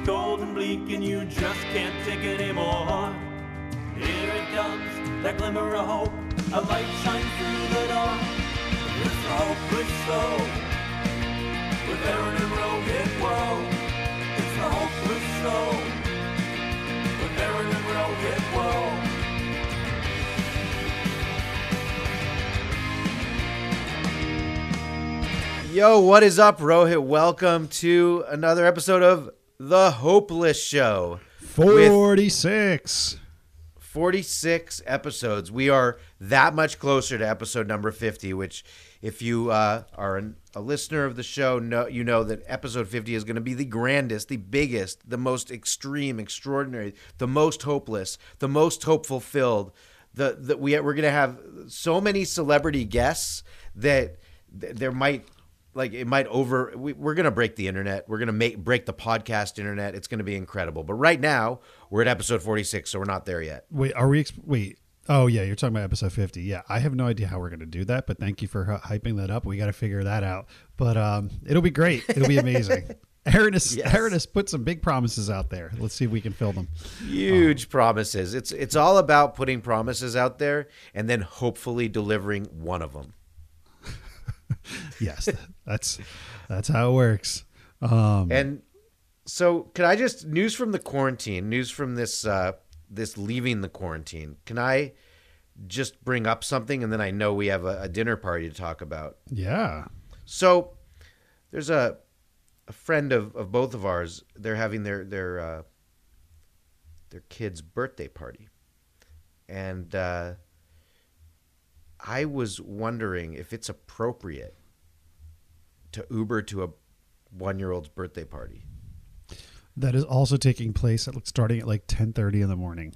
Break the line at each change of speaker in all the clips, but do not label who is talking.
is cold and bleak and you just can't take it anymore. Here it comes, that glimmer of hope. A light shines through the door. It's the hopeless soul. With Aaron and Rohit, whoa. It's the hopeless soul. With Aaron and Rohit, whoa.
Yo, what is up, Rohit? Welcome to another episode of The Hopeless Show. With
46.
46 episodes. We are that much closer to episode number 50, which, if you uh, are an, a listener of the show, know, you know that episode 50 is going to be the grandest, the biggest, the most extreme, extraordinary, the most hopeless, the most hope fulfilled. The, the, we, we're going to have so many celebrity guests that th- there might like it might over we, we're gonna break the internet we're gonna make break the podcast internet it's gonna be incredible but right now we're at episode 46 so we're not there yet
Wait, are we? Wait. Oh, yeah. You're talking about episode 50. Yeah. I have no idea how we're going to do that, but thank you for hy- hyping that up. We got to figure that out. But um, it'll be great. It'll be amazing. Aaron has,
Yes.
Aaron has put some big promises out there. Let's see if we can fill them.
huge promises it's it's all about putting promises out there and then hopefully delivering one of them
Yes. that's that's how it works. Um,
and so can i just news from the quarantine news from this uh this leaving the quarantine can i just bring up something and then i know we have a, a dinner party to talk about
yeah.
So there's a a friend of, of both of ours. They're having their their uh, their kid's birthday party, and uh, I was wondering if it's appropriate to Uber to a one year old's birthday party.
That is also taking place at starting at like 10:30 in the morning.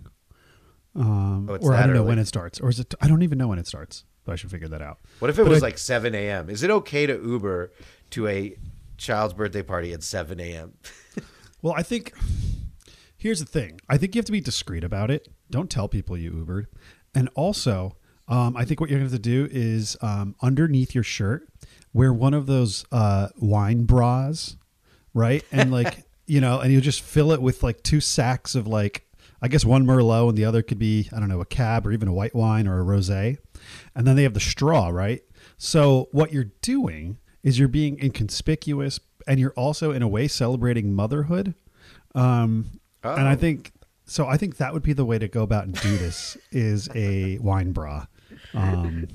Um,
Oh,
or I don't know when it starts, or is it? I don't even know when it starts. But I should figure that out.
What if it
But
was
I-
like seven a.m.? Is it okay to Uber to a child's birthday party at seven a.m.?
Well, I think here's the thing. I think you have to be discreet about it. Don't tell people you Ubered. And also, um, I think what you're going to have to do is um, underneath your shirt, wear one of those uh, wine bras, right? And like, you know, and you just fill it with like two sacks of like, I guess one Merlot and the other could be, I don't know, a cab or even a white wine or a rosé. And then they have the straw, right? So what you're doing is you're being inconspicuous and you're also in a way celebrating motherhood. Um, And I
Oh.
think so. I think that would be the way to go about and do this is a wine bra. Um,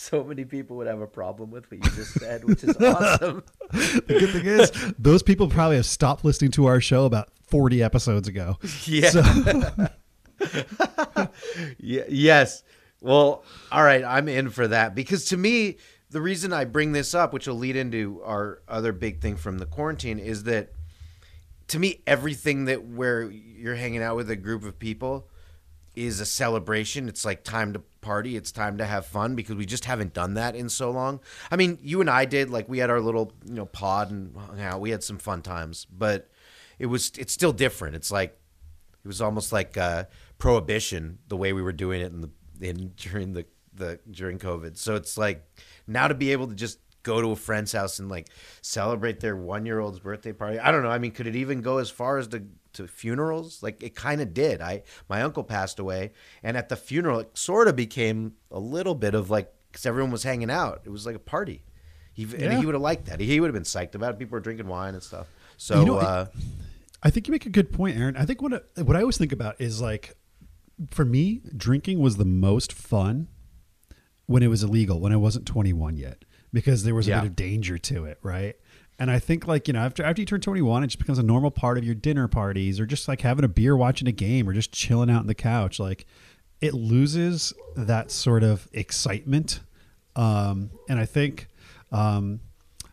So many people would have a problem with what you just said, which is awesome.
the good thing is, those people probably have stopped listening to our show about 40 episodes ago.
Yeah.
So,
Yeah, yes. Well, all right, I'm in for that because to me, the reason I bring this up, which will lead into our other big thing from the quarantine, is that to me, everything that where you're hanging out with a group of people is a celebration. It's like time to party. It's time to have fun because we just haven't done that in so long. I mean, you and I did like we had our little you know pod and hung out. We had some fun times, but it was it's still different. It's like it was almost like uh, prohibition the way we were doing it in the in during the the during COVID. So it's like now to be able to just go to a friend's house and like celebrate their one year old's birthday party. I don't know. I mean, could it even go as far as to to funerals? Like it kind of did. I my uncle passed away, and at the funeral, it sort of became a little bit of like because everyone was hanging out. It was like a party. He
Yeah.
he would have liked that. He would have been psyched about it. People were drinking wine and stuff. So
You know,
uh,
I think you make a good point, Aaron. I think what I- what I always think about is like, for me, drinking was the most fun when it was illegal, when I wasn't 21 yet, because there was a
Yeah.
bit of danger to it, right? And I think like you know after after you turn 21, it just becomes a normal part of your dinner parties, or just like having a beer, watching a game, or just chilling out on the couch. Like it loses that sort of excitement, um, and I think. Um,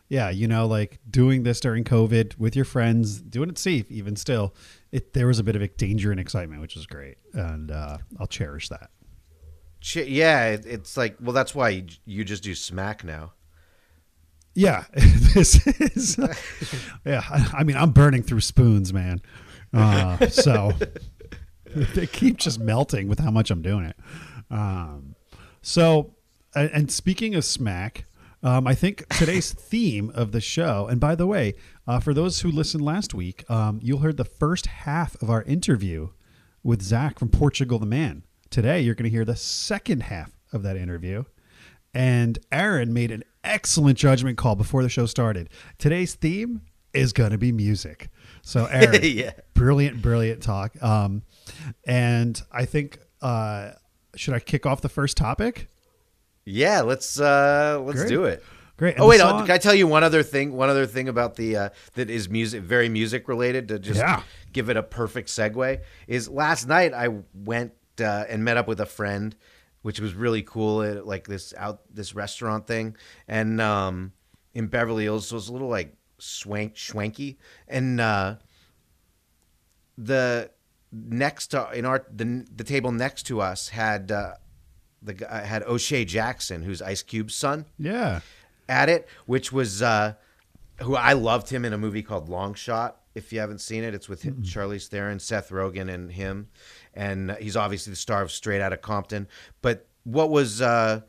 yeah, you know, like doing this during COVID with your friends, doing it safe, even still, it there was a bit of a danger and excitement, which was great, and uh, I'll cherish that.
Yeah, it's like well, that's why you just do smack now.
Yeah, this is. yeah, I, I mean, I'm burning through spoons, man. Uh, so they keep just melting with how much I'm doing it. Um, so, and, speaking of smack, Um, I think today's theme of the show, and by the way, uh, for those who listened last week, um, you heard the first half of our interview with Zach from Portugal the Man. Today, you're going to hear the second half of that interview. And Aaron made an excellent judgment call before the show started. Today's theme is going to be music. So, Aaron,
Yeah.
brilliant, brilliant talk. Um, and I think, uh, should I kick off the first topic?
Yeah, let's uh let's
Great.
do it.
Great. And
Oh wait,
song-
can I tell you one other thing? One other thing about the uh, that is music, very music related. To just
Yeah.
give it a perfect segue is last night I went uh, and met up with a friend, which was really cool. At like this out this restaurant thing, and um, in Beverly Hills, so it was a little like swank schwanky, and uh, the next to in our the the table next to us had uh, the guy had O'Shea Jackson, who's Ice Cube's son
yeah.
at it, which was uh, who I loved him in a movie called Long Shot. If you haven't seen it, it's with him, Charlize Theron, Seth Rogen, and him, and he's obviously the star of Straight Outta Compton. But what was uh,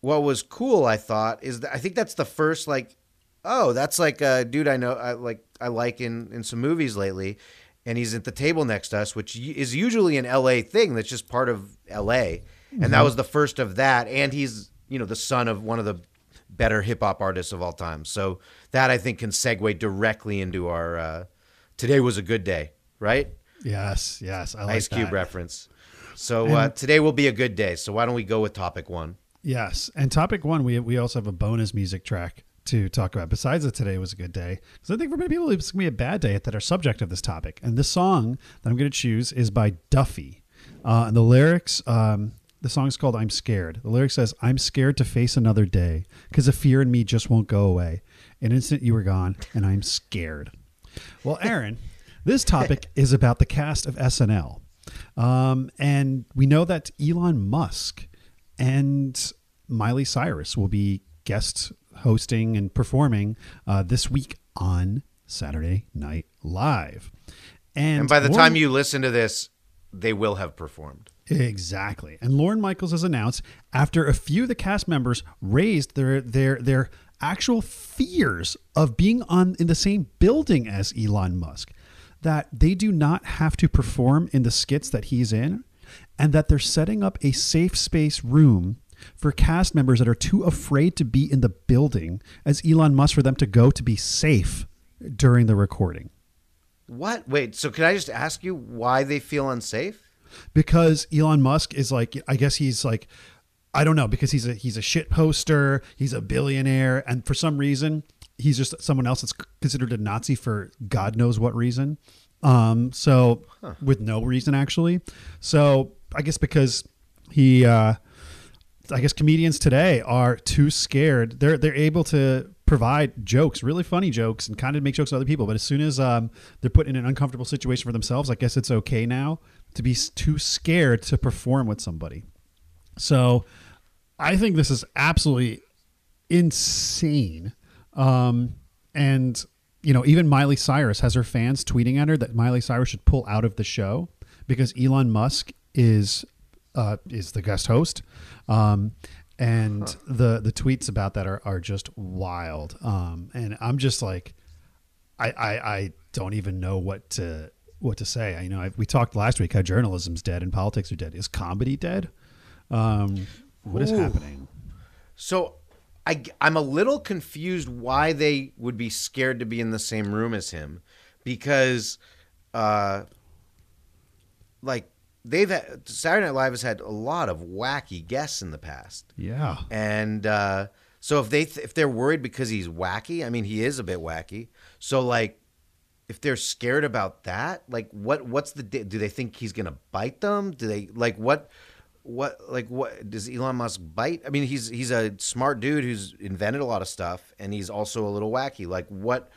what was cool, I thought, is that I think that's the first like, oh, that's like a dude I know, I like I like in in some movies lately, and he's at the table next to us, which is usually an L.A. thing. That's just part of L.A. And that was the first of that, and he's you know the son of one of the better hip hop artists of all time. So that I think can segue directly into our uh, today was a good day, right?
Yes. Yes. I like
Ice Cube
that.
reference. So uh, today will be a good day. So why don't we go with topic one?
Yes, and topic one, we we also have a bonus music track to talk about. Besides that, today was a good day. because I think for many people, it's gonna be a bad day that are subject of this topic. And this song that I'm going to choose is by Duffy, uh, and the lyrics. Um, the song is called "I'm Scared." The lyric says, "I'm scared to face another day because the fear in me just won't go away. An instant you were gone, and I'm scared." Well, Aaron, this topic is about the cast of SNL. Um, and we know that Elon Musk and Miley Cyrus will be guest hosting and performing uh, this week on Saturday Night Live. And,
And by the
Lauren-
time you listen to this, they will have performed.
Exactly. And Lorne Michaels has announced after a few of the cast members raised their their their actual fears of being on in the same building as Elon Musk that they do not have to perform in the skits that he's in and that they're setting up a safe space room for cast members that are too afraid to be in the building as Elon Musk for them to go to be safe during the recording.
What? Wait. So can I just ask you why they feel unsafe?
because Elon Musk is like I guess he's like I don't know because he's a he's a shit poster, he's a billionaire and for some reason he's just someone else that's considered a Nazi for god knows what reason. Um so with no reason actually. So I guess because he uh I guess comedians today are too scared. They're they're able to provide jokes, really funny jokes, and kind of make jokes to other people. But as soon as um, they're put in an uncomfortable situation for themselves, I guess it's okay now to be too scared to perform with somebody. So I think this is absolutely insane. Um, and you know, even Miley Cyrus has her fans tweeting at her that Miley Cyrus should pull out of the show because Elon Musk is uh, is the guest host. Um, and the the tweets about that are, are just wild. Um, and I'm just like, I, I I don't even know what to what to say. I, you know, I, we talked last week how journalism's dead and politics are dead. Is comedy dead? Um, what is
Ooh.
happening?
So I, I'm a little confused why they would be scared to be in the same room as him because, uh, like, they've had, Saturday Night Live has had a lot of wacky guests in the past.
Yeah.
And uh, so if they if they're worried because he's wacky, I mean he is a bit wacky. So like if they're scared about that, like what what's the do they think he's going to bite them? Do they like what what like what does Elon Musk bite? I mean he's he's a smart dude who's invented a lot of stuff and he's also a little wacky. Like what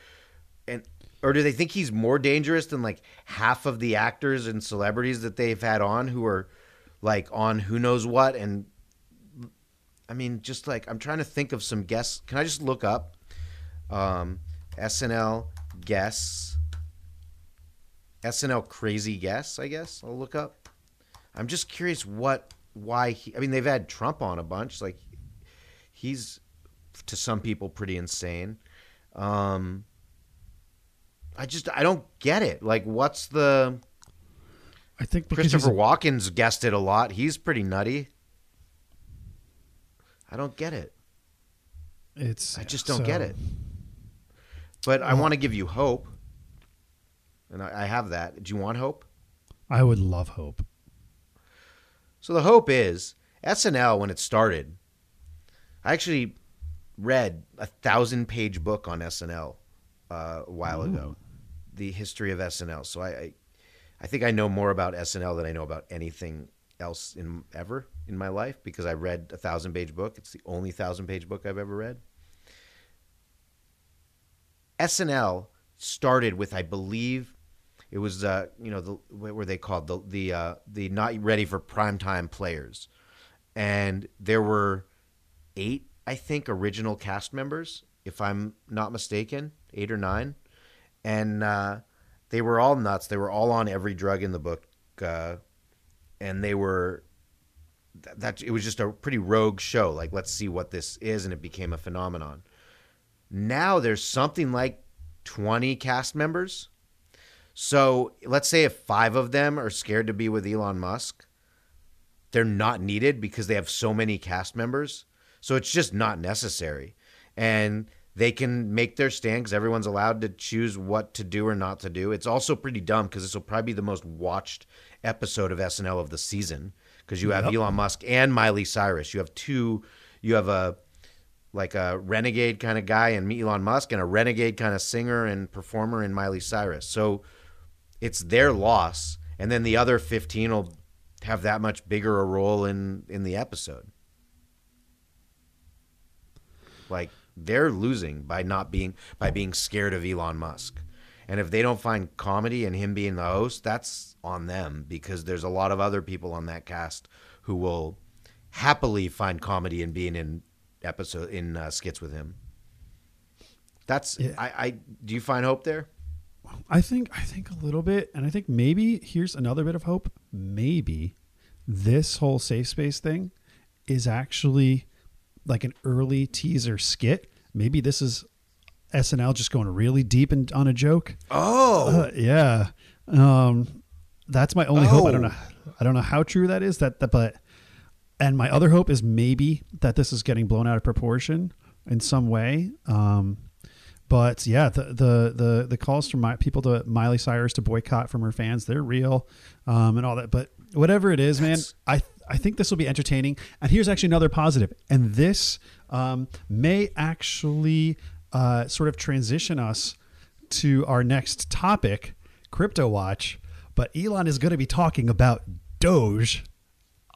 and or do they think he's more dangerous than like half of the actors and celebrities that they've had on who are like on who knows what and I mean, just like I'm trying to think of some guests. Can I just look up um, SNL guests? SNL crazy guests, I guess. I'll look up. I'm just curious what why he I mean they've had Trump on a bunch like he's to some people pretty insane. Um, I just I don't get it. Like, what's the
I think
Christopher
a-
Walken's guessed it a lot. He's pretty nutty. I don't get it.
it's
I just don't
so-
get it. But I want to give you hope, and I, I have that. Do you want hope?
I would love hope.
So the hope is SNL when it started. I actually read a thousand page book on SNL uh, a while ago, the history of SNL. So I, I, I think I know more about SNL than I know about anything else in ever in my life because I read a thousand page book. It's the only thousand page book I've ever read. SNL started with, I believe, it was uh, you know the what were they called the the uh, the not ready for primetime players, and there were eight I think original cast members if I'm not mistaken, eight or nine, and uh, they were all nuts. They were all on every drug in the book, uh, and they were that, that it was just a pretty rogue show. Like let's see what this is, and it became a phenomenon. Now there's something like 20 cast members. So let's say if five of them are scared to be with Elon Musk, they're not needed because they have so many cast members. So it's just not necessary. And they can make their stand because everyone's allowed to choose what to do or not to do. It's also pretty dumb because this will probably be the most watched episode of SNL of the season because you have
Yep.
Elon Musk and Miley Cyrus. You have two, you have a like a renegade kind of guy and Elon Musk and a renegade kind of singer and performer in Miley Cyrus. So it's their loss, and then the other fifteen will have that much bigger a role in in the episode. Like they're losing by not being by being scared of Elon Musk. And if they don't find comedy in him being the host, that's on them because there's a lot of other people on that cast who will happily find comedy in being in episode in uh, skits with him. That's
Yeah.
I, I do you find hope there?
I think I think a little bit, and I think maybe here's another bit of hope. Maybe this whole safe space thing is actually like an early teaser skit. Maybe this is SNL just going really deep in, on a joke.
Oh,
Uh, yeah, um, that's my only hope. I don't
Oh.
know. I don't know how true that is. That, that, but and my other hope is maybe that this is getting blown out of proportion in some way. Um, but yeah, the the the the calls from my people to Miley Cyrus to boycott from her fans, they're real, um, and all that. But whatever it is, man, I I think this will be entertaining. And here's actually another positive, and this um, may actually uh, sort of transition us to our next topic, Crypto Watch. But Elon is going to be talking about Doge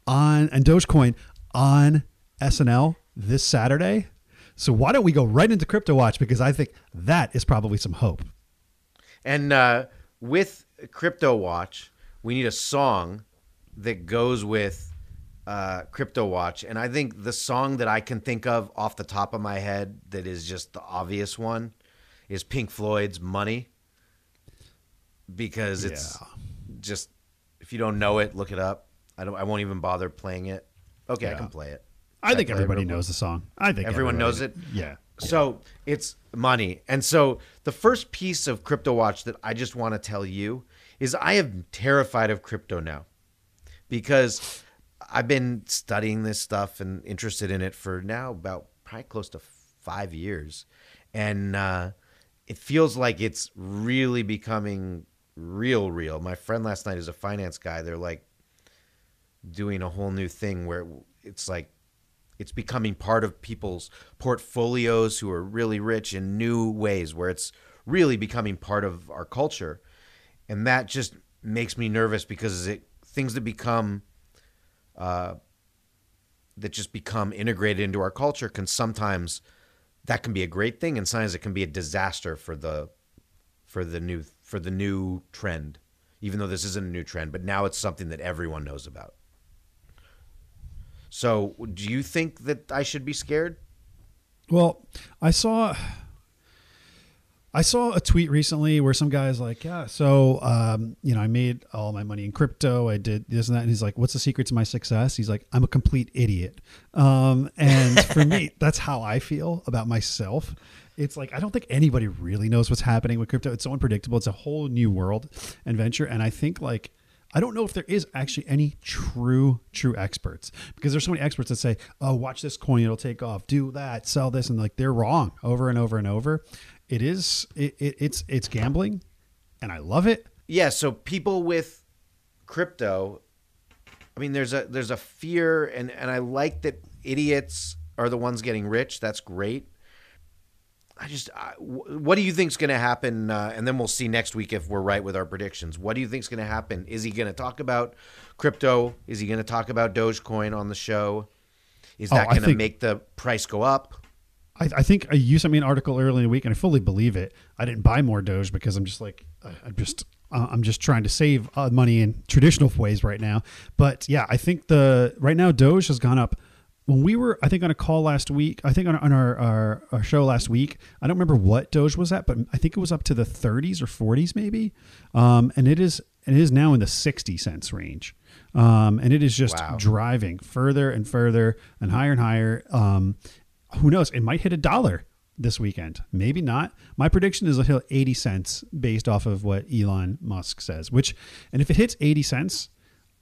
on and Dogecoin on SNL this Saturday. So why don't we go right into Crypto Watch because I think that is probably some hope.
and uh, with Crypto Watch, we need a song that goes with uh, Crypto Watch, and I think the song that I can think of off the top of my head that is just the obvious one is Pink Floyd's "Money," because it's
Yeah.
just if you don't know it, look it up. I don't. I won't even bother playing it. Okay, I can play it.
I think everybody knows the song. I think
Everyone
everybody-
knows it?
Yeah.
So it's money. And so the first piece of Crypto Watch that I just want to tell you is I am terrified of crypto now because I've been studying this stuff and interested in it for now about probably close to five years. And uh, it feels like it's really becoming real, real. My friend last night is a finance guy. They're like doing a whole new thing where it's like it's becoming part of people's portfolios who are really rich in new ways where it's really becoming part of our culture. And that just makes me nervous because it things that become uh, that just become integrated into our culture can sometimes that can be a great thing and sometimes it can be a disaster for the for the new for the new trend even though this isn't a new trend but now it's something that everyone knows about so, do you think that I should be scared?
Well, I saw. I saw a tweet recently where some guy's like, "Yeah, so um, you know, I made all my money in crypto. I did this and that." And he's like, "What's the secret to my success?" He's like, "I'm a complete idiot." Um, and for me, that's how I feel about myself. It's like I don't think anybody really knows what's happening with crypto. It's so unpredictable. It's a whole new world and venture, and I think like I don't know if there is actually any true true experts because there's so many experts that say, "Oh, watch this coin, it'll take off. Do that, sell this," and like they're wrong over and over and over. It is it, it, it's it's gambling, and I love it.
Yeah, so people with crypto, I mean, there's a there's a fear, and and I like that idiots are the ones getting rich. That's great. I just, I, what do you think's going to happen? Uh, and then we'll see next week if we're right with our predictions. What do you think's going to happen? Is he going to talk about crypto? Is he going to talk about Dogecoin on the show? Is
Oh,
that
I
going to make the price go up?
I, I think you sent me an article early in the week, and I fully believe it. I didn't buy more Doge because I'm just like I- I'm just uh, I'm just trying to save uh, money in traditional ways right now. But yeah, I think the right now Doge has gone up. When we were, I think, on a call last week, I think on, on our, our, our show last week, I don't remember what Doge was at, but I think it was up to the 30s or 40s maybe, um, and it is it is now in the 60 cents range, um, and it is just
Wow.
driving further and further and higher and higher. Um, who knows? It might hit a dollar this weekend. Maybe not. My prediction is it'll hit 80 cents based off of what Elon Musk says, which, and if it hits 80 cents,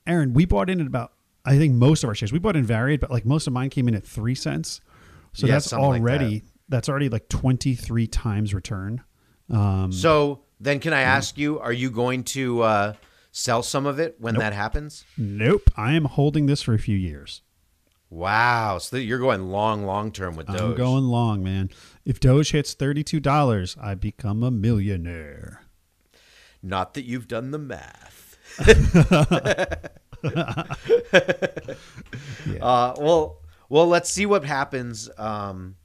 Aaron, we bought in at about, I think most of our shares, we bought in varied, but like most of mine came in at three cents. So
Yeah,
that's
something like
already, that's already like 23 times return. Um,
So then, can I ask you, are you going to uh, sell some of it when that happens?
nope. I am holding this for a few years.
Wow, so you're going long, long term with Doge.
I'm going long, man. If Doge hits $32, I become a millionaire.
Not that you've done the math. uh, well, well, let's see what happens um,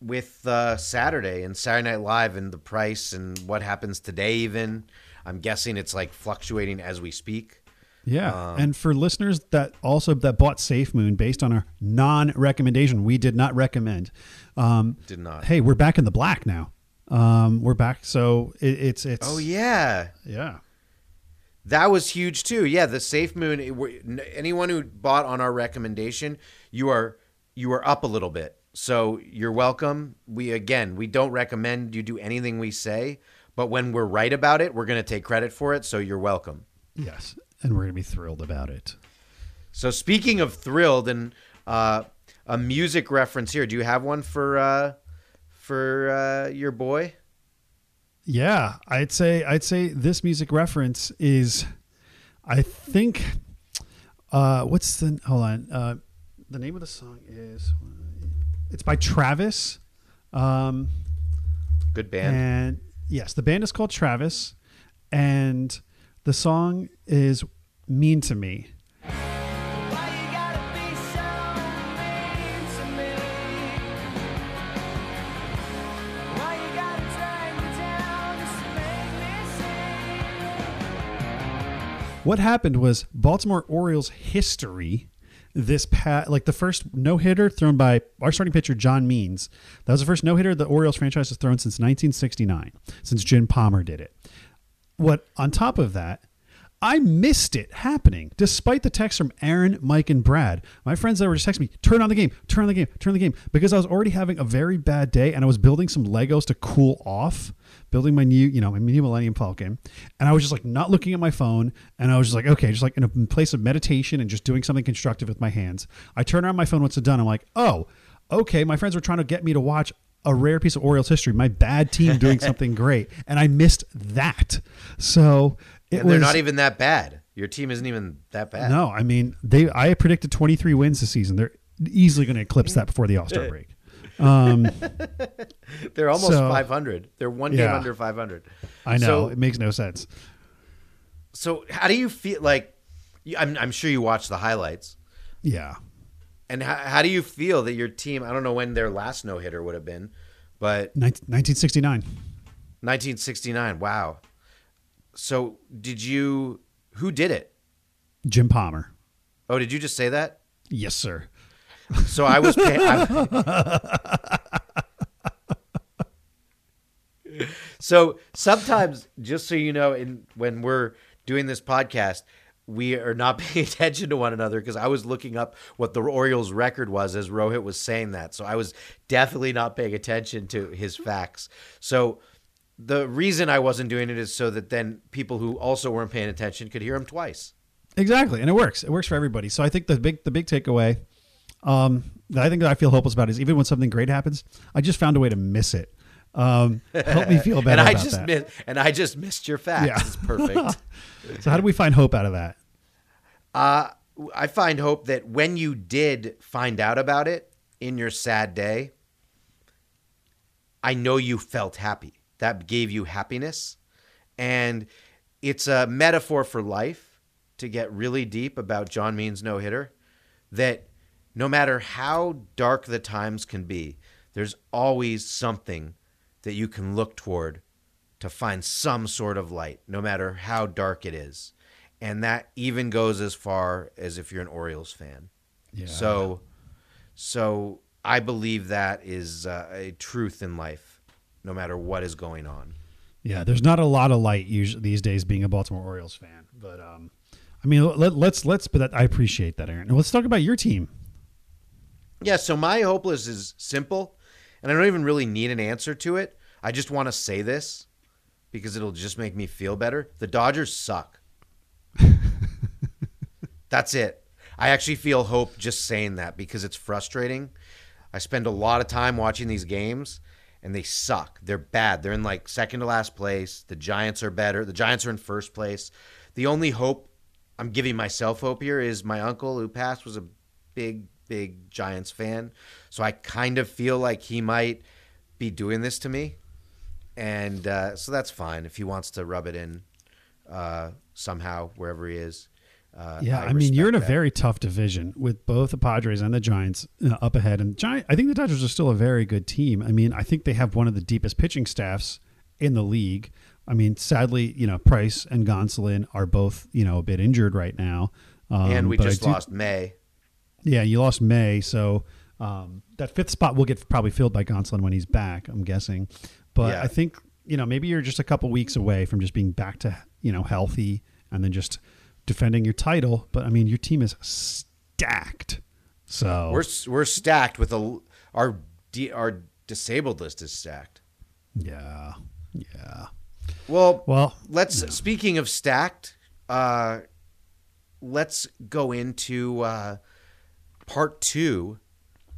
with uh, Saturday and Saturday Night Live and the price and what happens today. Even I'm guessing it's like fluctuating as we speak.
Yeah, and for listeners that also that bought Safe Moon based on our non-recommendation, we did not recommend. Um,
Did not.
hey, we're back in the black now. Um, we're back, so it, it's it's.
Oh yeah,
yeah,
That was huge too. Yeah, the Safe Moon. it- Anyone who bought on our recommendation, you are you are up a little bit. So you're welcome. We again, we don't recommend you do anything we say, but when we're right about it, we're going to take credit for it. So you're welcome.
yes, and we're gonna be thrilled about it.
So speaking of thrilled and uh, a music reference here, do you have one for uh, for uh, your boy?
Yeah, I'd say I'd say this music reference is, I think, uh, what's the hold on, uh, the name of the song is, it's by Travis, um,
Good band.
and yes, the band is called Travis, and the song is "Mean to Me." What happened was Baltimore Orioles history. This pat like the first no hitter thrown by our starting pitcher John Means. That was the first no hitter the Orioles franchise has thrown since 1969, since Jim Palmer did it. What on top of that, I missed it happening despite the text from Aaron, Mike, and Brad. My friends that were just texting me, turn on the game, turn on the game, turn on the game, because I was already having a very bad day and I was building some Legos to cool off, building my new, you know, my new Millennium Falcon. And I was just like not looking at my phone. And I was just like, okay, just like in a place of meditation and just doing something constructive with my hands. I turn around my phone once it's done. I'm like, oh, okay. My friends were trying to get me to watch a rare piece of Orioles history, my bad team doing something great. And I missed that. So it
and they're
was
not even that bad. Your team isn't even that bad.
no, I mean they. I predicted 23 wins this season. They're easily going to eclipse that before the All Star eh, break. Um,
They're almost
So-
500. They're one game under 500.
I know
So-
it makes no sense.
So how do you feel like? I'm, I'm sure you watch the highlights.
Yeah,
And how, how do you feel that your team? I don't know when their last no hitter would have been, but
19, 1969.
1969. Wow. So did you? Who did it?
Jim Palmer.
Oh, did you just say that?
Yes, sir.
So I was. Pay- I, So sometimes, just so you know, in when we're doing this podcast, we are not paying attention to one another because I was looking up what the Orioles record was as Rohit was saying that. So I was definitely not paying attention to his facts. So the reason I wasn't doing it is so that then people who also weren't paying attention could hear him twice.
Exactly, and it works. It works for everybody. So I think the big the big takeaway um, that I think that I feel hopeless about is even when something great happens, I just found a way to miss it. Um, help me feel better
and I
about
just
that.
missed, and I just missed your facts.
Yeah.
It's perfect.
so how do we find hope out of that?
Uh, I find hope that when you did find out about it in your sad day, I know you felt happy. That gave you happiness. And it's a metaphor for life to get really deep about John Means no hitter. That no matter how dark the times can be, there's always something that you can look toward to find some sort of light, no matter how dark it is. And that even goes as far as if you're an Orioles fan.
Yeah.
So, so I believe that is uh, a truth in life, no matter what is going on.
Yeah, there's not a lot of light usually these days being a Baltimore Orioles fan, but um, I mean, let, let's let's. But that, I appreciate that, Aaron. Let's talk about your team.
Yeah. So my hopeless is simple, and I don't even really need an answer to it. I just want to say this because it'll just make me feel better. The Dodgers suck. That's it. I actually feel hope just saying that because it's frustrating. I spend a lot of time watching these games and they suck. They're bad. They're in like second to last place. The Giants are better. The Giants are in first place. The only hope I'm giving myself hope here is my uncle who passed was a big, big Giants fan. So I kind of feel like he might be doing this to me. And uh, so that's fine if he wants to rub it in uh, somehow, wherever he is. Uh,
Yeah, I, mean, you're in a
that.
very tough division with both the Padres and the Giants uh, up ahead. And Giant, I think the Dodgers are still a very good team. I mean, I think they have one of the deepest pitching staffs in the league. I mean, sadly, you know, Price and Gonsolin are both, you know, a bit injured right now. Um,
and we
I
just
do-
lost May.
Yeah, you lost May, so um, that fifth spot will get probably filled by Gonsolin when he's back. I'm guessing, but
Yeah.
I think you know maybe you're just a couple weeks away from just being back to you know healthy and then just defending your title. But I mean, your team is stacked. So
We're we're stacked with a our D, our disabled list is stacked.
yeah, yeah.
Well,
Well,
let's speaking of stacked, uh, let's go into uh, part two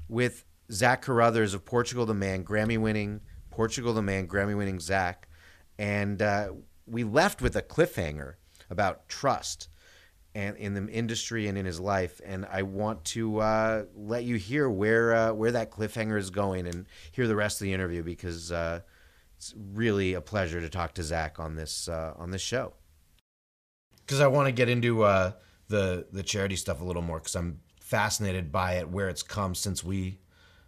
with Zach Carothers of Portugal the Man, Grammy winning Portugal the Man, Grammy winning Zach, and uh, we left with a cliffhanger about trust and in the industry and in his life. And I want to uh, let you hear where uh, where that cliffhanger is going and hear the rest of the interview because uh, it's really a pleasure to talk to Zach on this uh, on this show. Because I want to get into uh, the the charity stuff a little more because I'm fascinated by it where it's come since we.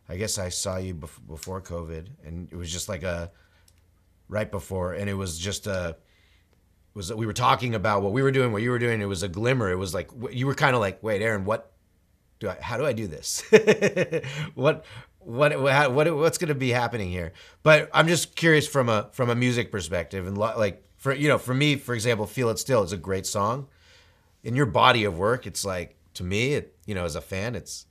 I guess I saw you bef- before COVID, and it was just like a right before, and it was just a was we were talking about what we were doing, what you were doing. It was a glimmer. It was like you were kind of like, wait, Aaron, what do I? How do I do this? what what what what what's going to be happening here? But I'm just curious from a from a music perspective, and lo- like for you know, for me, for example, "Feel It Still" is a great song. In your body of work, it's like to me, it you know, as a fan, it's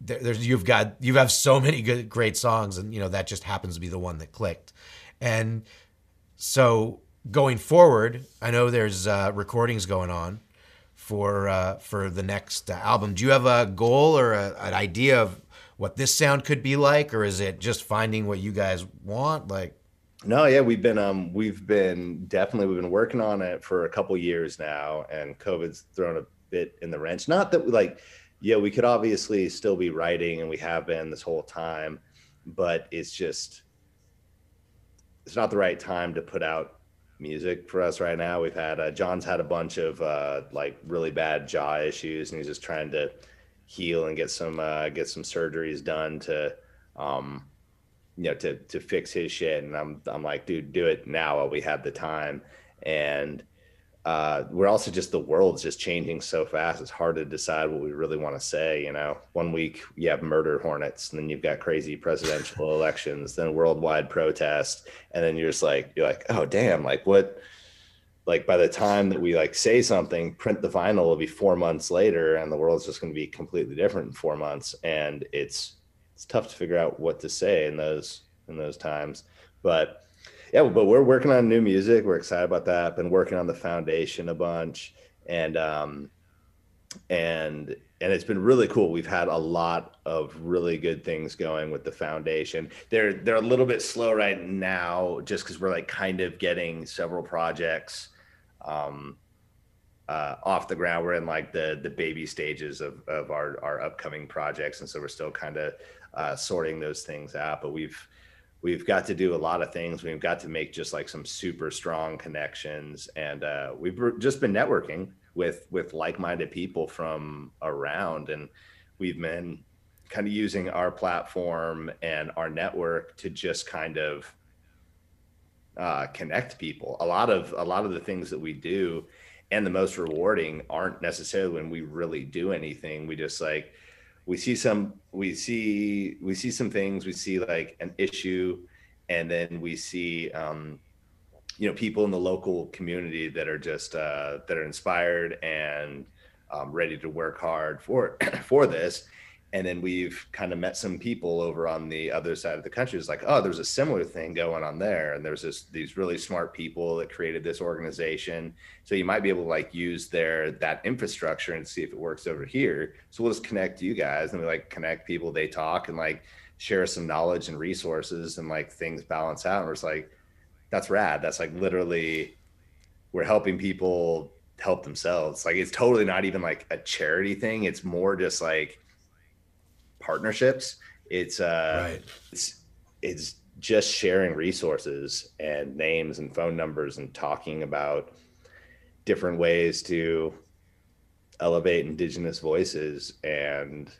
there, there's you've got you have so many good great songs, and you know that just happens to be the one that clicked, and so going forward, I know there's uh, recordings going on for uh, for the next uh, album. Do you have a goal or a, an idea of what this sound could be like, or is it just finding what you guys want? Like,
No, yeah, we've been um we've been definitely we've been working on it for a couple years now, and COVID's thrown a bit in the wrench. Not that we like, yeah, we could obviously still be writing, and we have been this whole time, but it's just it's not the right time to put out music for us right now. We've had uh, John's had a bunch of uh, like really bad jaw issues, and he's just trying to heal and get some uh, get some surgeries done to um, you know to to fix his shit and i'm i'm like dude do it now while we have the time and uh, we're also just the world's just changing so fast. It's hard to decide what we really want to say. You know, one week you have murder hornets, and then you've got crazy presidential elections, then worldwide protest, and then you're just like, you're like, oh damn, like what? Like by the time that we like say something, print the vinyl will be four months later, and the world's just going to be completely different in four months, and it's it's tough to figure out what to say in those in those times, but yeah, but we're working on new music. We're excited about that. Been working on the foundation a bunch, and um, and and it's been really cool. We've had a lot of really good things going with the foundation. They're they're a little bit slow right now, just because we're like kind of getting several projects um, uh, off the ground. We're in like the the baby stages of of our our upcoming projects, and so we're still kind of uh, sorting those things out. But we've we've got to do a lot of things. We've got to make just like some super strong connections, and uh, we've just been networking with with like-minded people from around, and we've been kind of using our platform and our network to just kind of uh, connect people. A lot of a lot of the things that we do, and the most rewarding, aren't necessarily when we really do anything. We just like we see some we see we see some things. We see like an issue and then we see um you know people in the local community that are just uh that are inspired and um, ready to work hard for for this and then we've kind of met some people over on the other side of the country it's like oh there's a similar thing going on there. And there's this these really smart people that created this organization. So you might be able to like use their that infrastructure and see if it works over here. So we'll just connect you guys and we like connect people they talk and like share some knowledge and resources and like things balance out. And we're just like that's rad. That's like literally we're helping people help themselves. Like it's totally not even like a charity thing. It's more just like partnerships. It's uh,
Right.
it's it's just sharing resources and names and phone numbers and talking about different ways to elevate indigenous voices and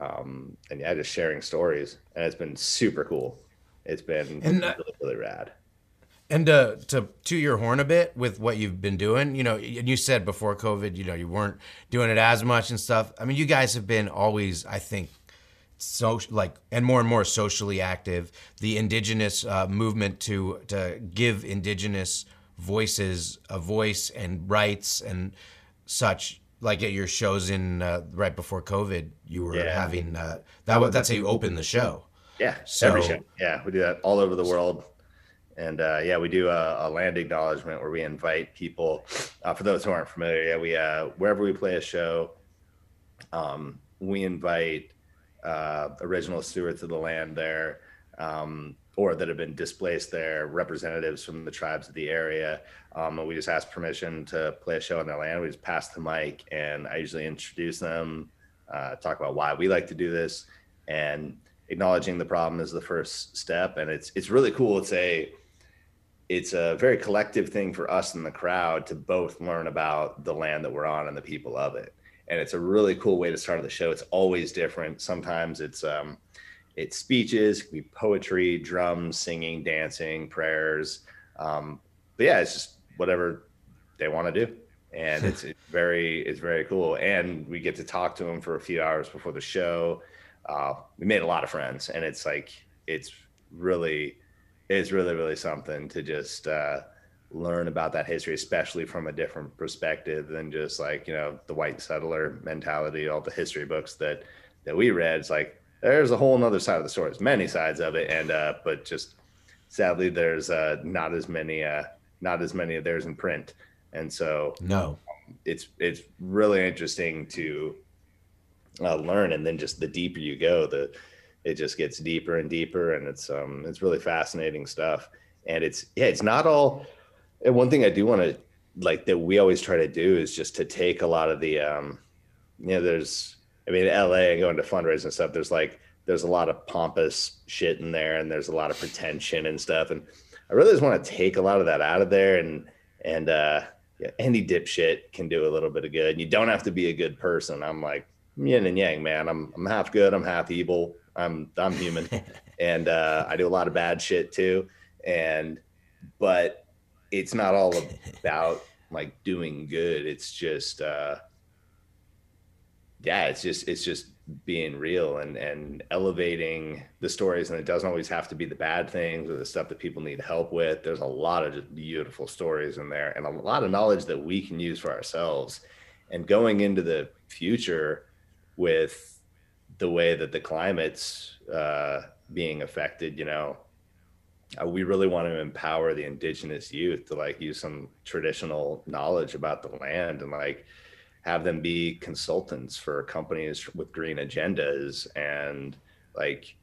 um and yeah just sharing stories and it's been super cool it's been
And, uh,
really, really rad
And uh, to to your horn a bit with what you've been doing, you know, and you said before COVID, you know, you weren't doing it as much and stuff. I mean, you guys have been always, I think, so like and more and more socially active. The indigenous uh, movement to to give indigenous voices a voice and rights and such. Like at your shows in uh, right before COVID, you were
Yeah.
having uh, that. was That's how you opened the show.
Yeah,
So-
every show. Yeah, we do that all over the world. And uh, yeah, we do a, a land acknowledgement where we invite people. Uh, for those who aren't familiar, yeah, we uh, wherever we play a show, um, we invite uh, original stewards of the land there, um, or that have been displaced there, representatives from the tribes of the area. Um, and we just ask permission to play a show on their land. We just pass the mic, and I usually introduce them, uh, talk about why we like to do this, and acknowledging the problem is the first step. And it's it's really cool. It's a it's a very collective thing for us in the crowd to both learn about the land that we're on and the people of it and it's a really cool way to start the show. It's always different. Sometimes it's um it's speeches it be poetry drums singing dancing prayers um but yeah it's just whatever they want to do. And it's, it's very it's very cool. And we get to talk to them for a few hours before the show. Uh we made a lot of friends and it's like it's really it's really really something to just uh learn about that history especially from a different perspective than just like you know the white settler mentality all the history books that that we read. It's like there's a whole nother side of the story. There's many sides of it and uh but just sadly there's uh not as many uh not as many of theirs in print. And so
No,
it's it's really interesting to uh, learn and then just the deeper you go the it just gets deeper and deeper and it's um it's really fascinating stuff. And it's yeah it's not all and one thing i do want to like that we always try to do is just to take a lot of the um you know there's i mean la and going to fundraising and stuff there's like there's a lot of pompous shit in there and there's a lot of pretension and stuff and i really just want to take a lot of that out of there and and uh yeah, any dipshit can do a little bit of good. You don't have to be a good person. I'm like yin and yang, man. I'm I'm half good. I'm half evil. I'm I'm human, and uh, I do a lot of bad shit too. And but it's not all about like doing good. It's just uh yeah, it's just it's just being real and and elevating the stories and it doesn't always have to be the bad things or the stuff that people need help with. There's a lot of just beautiful stories in there and a lot of knowledge that we can use for ourselves. And going into the future with the way that the climate's uh, being affected, you know, we really want to empower the indigenous youth to like use some traditional knowledge about the land and like have them be consultants for companies with green agendas and like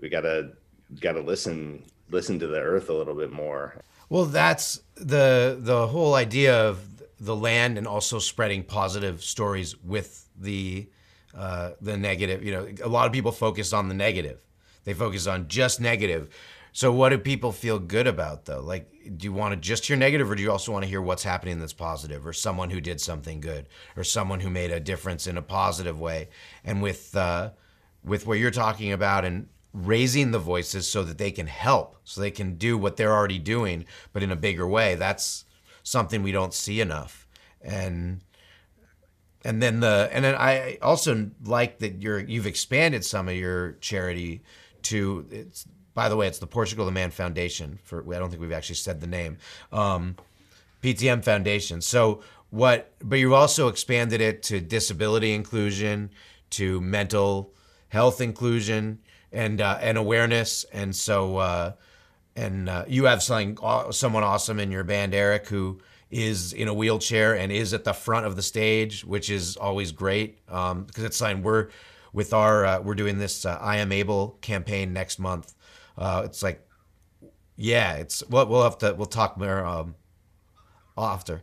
we gotta gotta listen listen to the earth a little bit more
Well, that's the the whole idea of the land and also spreading positive stories with the uh, the negative. You know, a lot of people focus on the negative. They focus on just negative. So, what do people feel good about though? Like, do you want to just hear negative, or do you also want to hear what's happening that's positive, or someone who did something good, or someone who made a difference in a positive way? And with uh, with what you're talking about and raising the voices so that they can help, so they can do what they're already doing, but in a bigger way. That's something we don't see enough. And and then the and then I also like that you're you've expanded some of your charity to it's by the way it's the Portugal the Man Foundation for I don't think we've actually said the name um, PTM Foundation. So what but you've also expanded it to disability inclusion to mental health inclusion and uh, and awareness. And so uh, and uh, you have something someone awesome in your band Eric who is in a wheelchair and is at the front of the stage which is always great um, because it's something we're with our uh, we're doing this uh, I am able campaign next month uh, it's like yeah it's we'll, we'll have to we'll talk more um, after.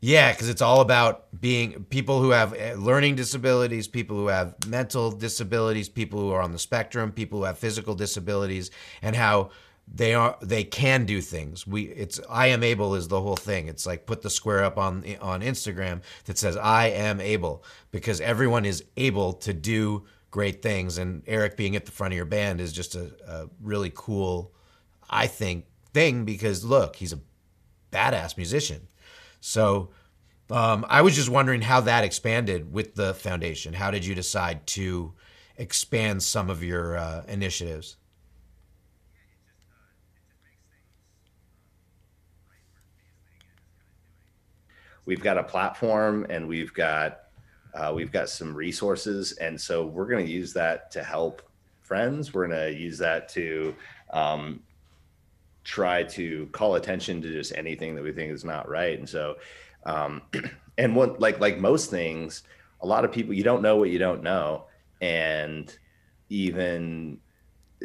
Yeah, because it's all about being people who have uh, learning disabilities, people who have mental disabilities, people who are on the spectrum, people who have physical disabilities, and how they are they can do things. We it's I am able is the whole thing. It's like put the square up on on Instagram that says I am able because everyone is able to do great things, and Eric being at the front of your band is just a, a really cool, I think, thing because look, he's a badass musician. So um, I was just wondering how that expanded with the foundation. How did you decide to expand some of your uh, initiatives?
We've got a platform and we've got uh, we've got some resources. And so we're going to use that to help friends. We're going to use that to um, try to call attention to just anything that we think is not right. And so um, and what like like most things a lot of people you don't know what you don't know. And even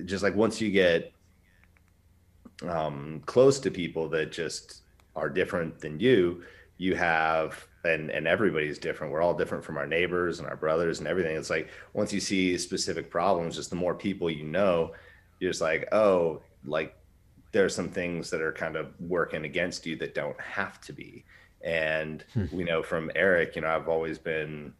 just like once you get um, close to people that just are different than you you have and and everybody's different. We're all different from our neighbors and our brothers and everything. It's like once you see specific problems just the more people you know you're just like oh like there's some things that are kind of working against you that don't have to be. And we know from eric you know i've always been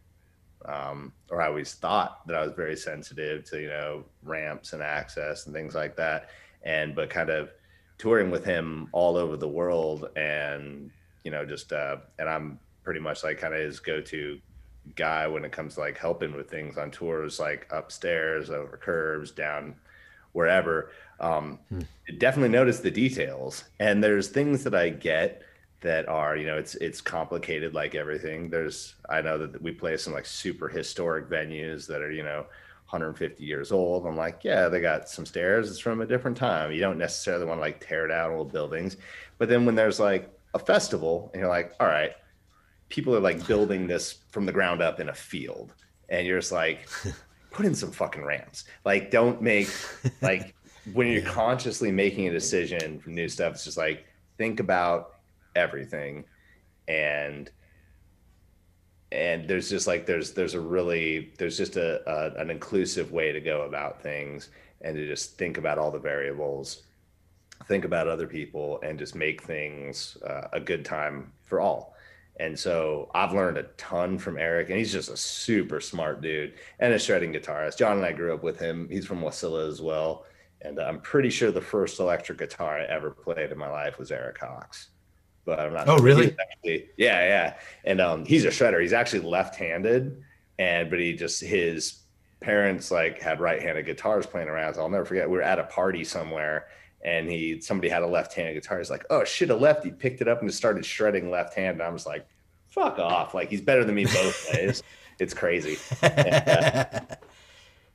um, or i always thought that i was very sensitive to you know ramps and access and things like that. And but kind of touring with him all over the world and you know just uh and i'm pretty much like kind of his go-to guy when it comes to like helping with things on tours like upstairs over curbs down wherever. Um definitely notice the details. And there's things that i get that are you know it's it's complicated like everything. There's i know that we play some like super historic venues that are you know 150 years old. I'm like yeah they got some stairs. It's from a different time. You don't necessarily want to like tear down old buildings. But then when there's like a festival and you're like all right people are like building this from the ground up in a field and you're just like put in some fucking ramps. Like don't make like when you're consciously making a decision for new stuff it's just like think about everything and and there's just like there's there's a really there's just a, a an inclusive way to go about things and to just think about all the variables think about other people and just make things uh, a good time for all and so i've learned a ton from eric and he's just a super smart dude and a shredding guitarist john and i grew up with him he's from wasilla as well And I'm pretty sure the first electric guitar I ever played in my life was Eric Cox. But I'm not
Oh,
sure.
really?
Actually, yeah, yeah. And um, he's a shredder. He's actually left-handed, and but he just his parents like had right-handed guitars playing around. So I'll never forget. We were at a party somewhere, and he somebody had a left-handed guitar. He's like, "Oh shit, a lefty!" Picked it up and just started shredding left-hand. And I was like, "Fuck off!" Like he's better than me both ways. it's crazy. And, uh,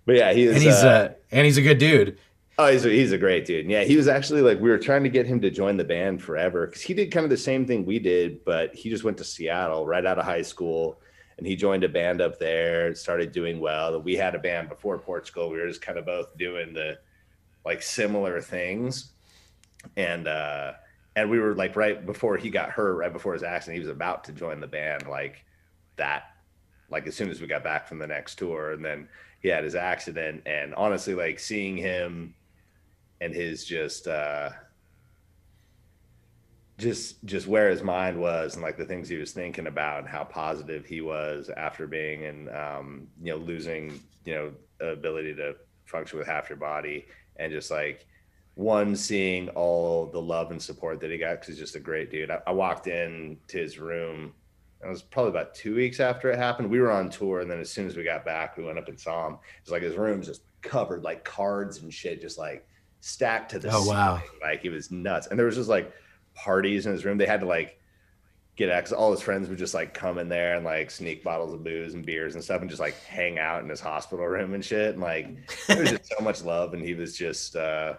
but yeah, he is.
and he's
uh,
uh, and he's a good dude.
Oh, he's a, he's a great dude. Yeah, he was actually like we were trying to get him to join the band forever because he did kind of the same thing we did, but he just went to Seattle right out of high school, and he joined a band up there. Started doing well. We had a band before Portugal. We were just kind of both doing the like similar things, and uh and we were like right before he got hurt, right before his accident, he was about to join the band like that, like as soon as we got back from the next tour, and then he had his accident, and honestly, like seeing him and his just uh just just where his mind was and like the things he was thinking about and how positive he was after being and um you know losing you know ability to function with half your body and just like one seeing all the love and support that he got because he's just a great dude. I, I walked in to his room it was probably about two weeks after it happened. We were on tour and then as soon as we got back we went up and saw him. It's like his room's just covered like cards and shit just like stacked to the
Oh, wow.
like it was nuts. And there was just like parties in his room. They had to like get access all his friends would just like come in there and like sneak bottles of booze and beers and stuff and just like hang out in his hospital room and shit. And like there was just so much love. And he was just uh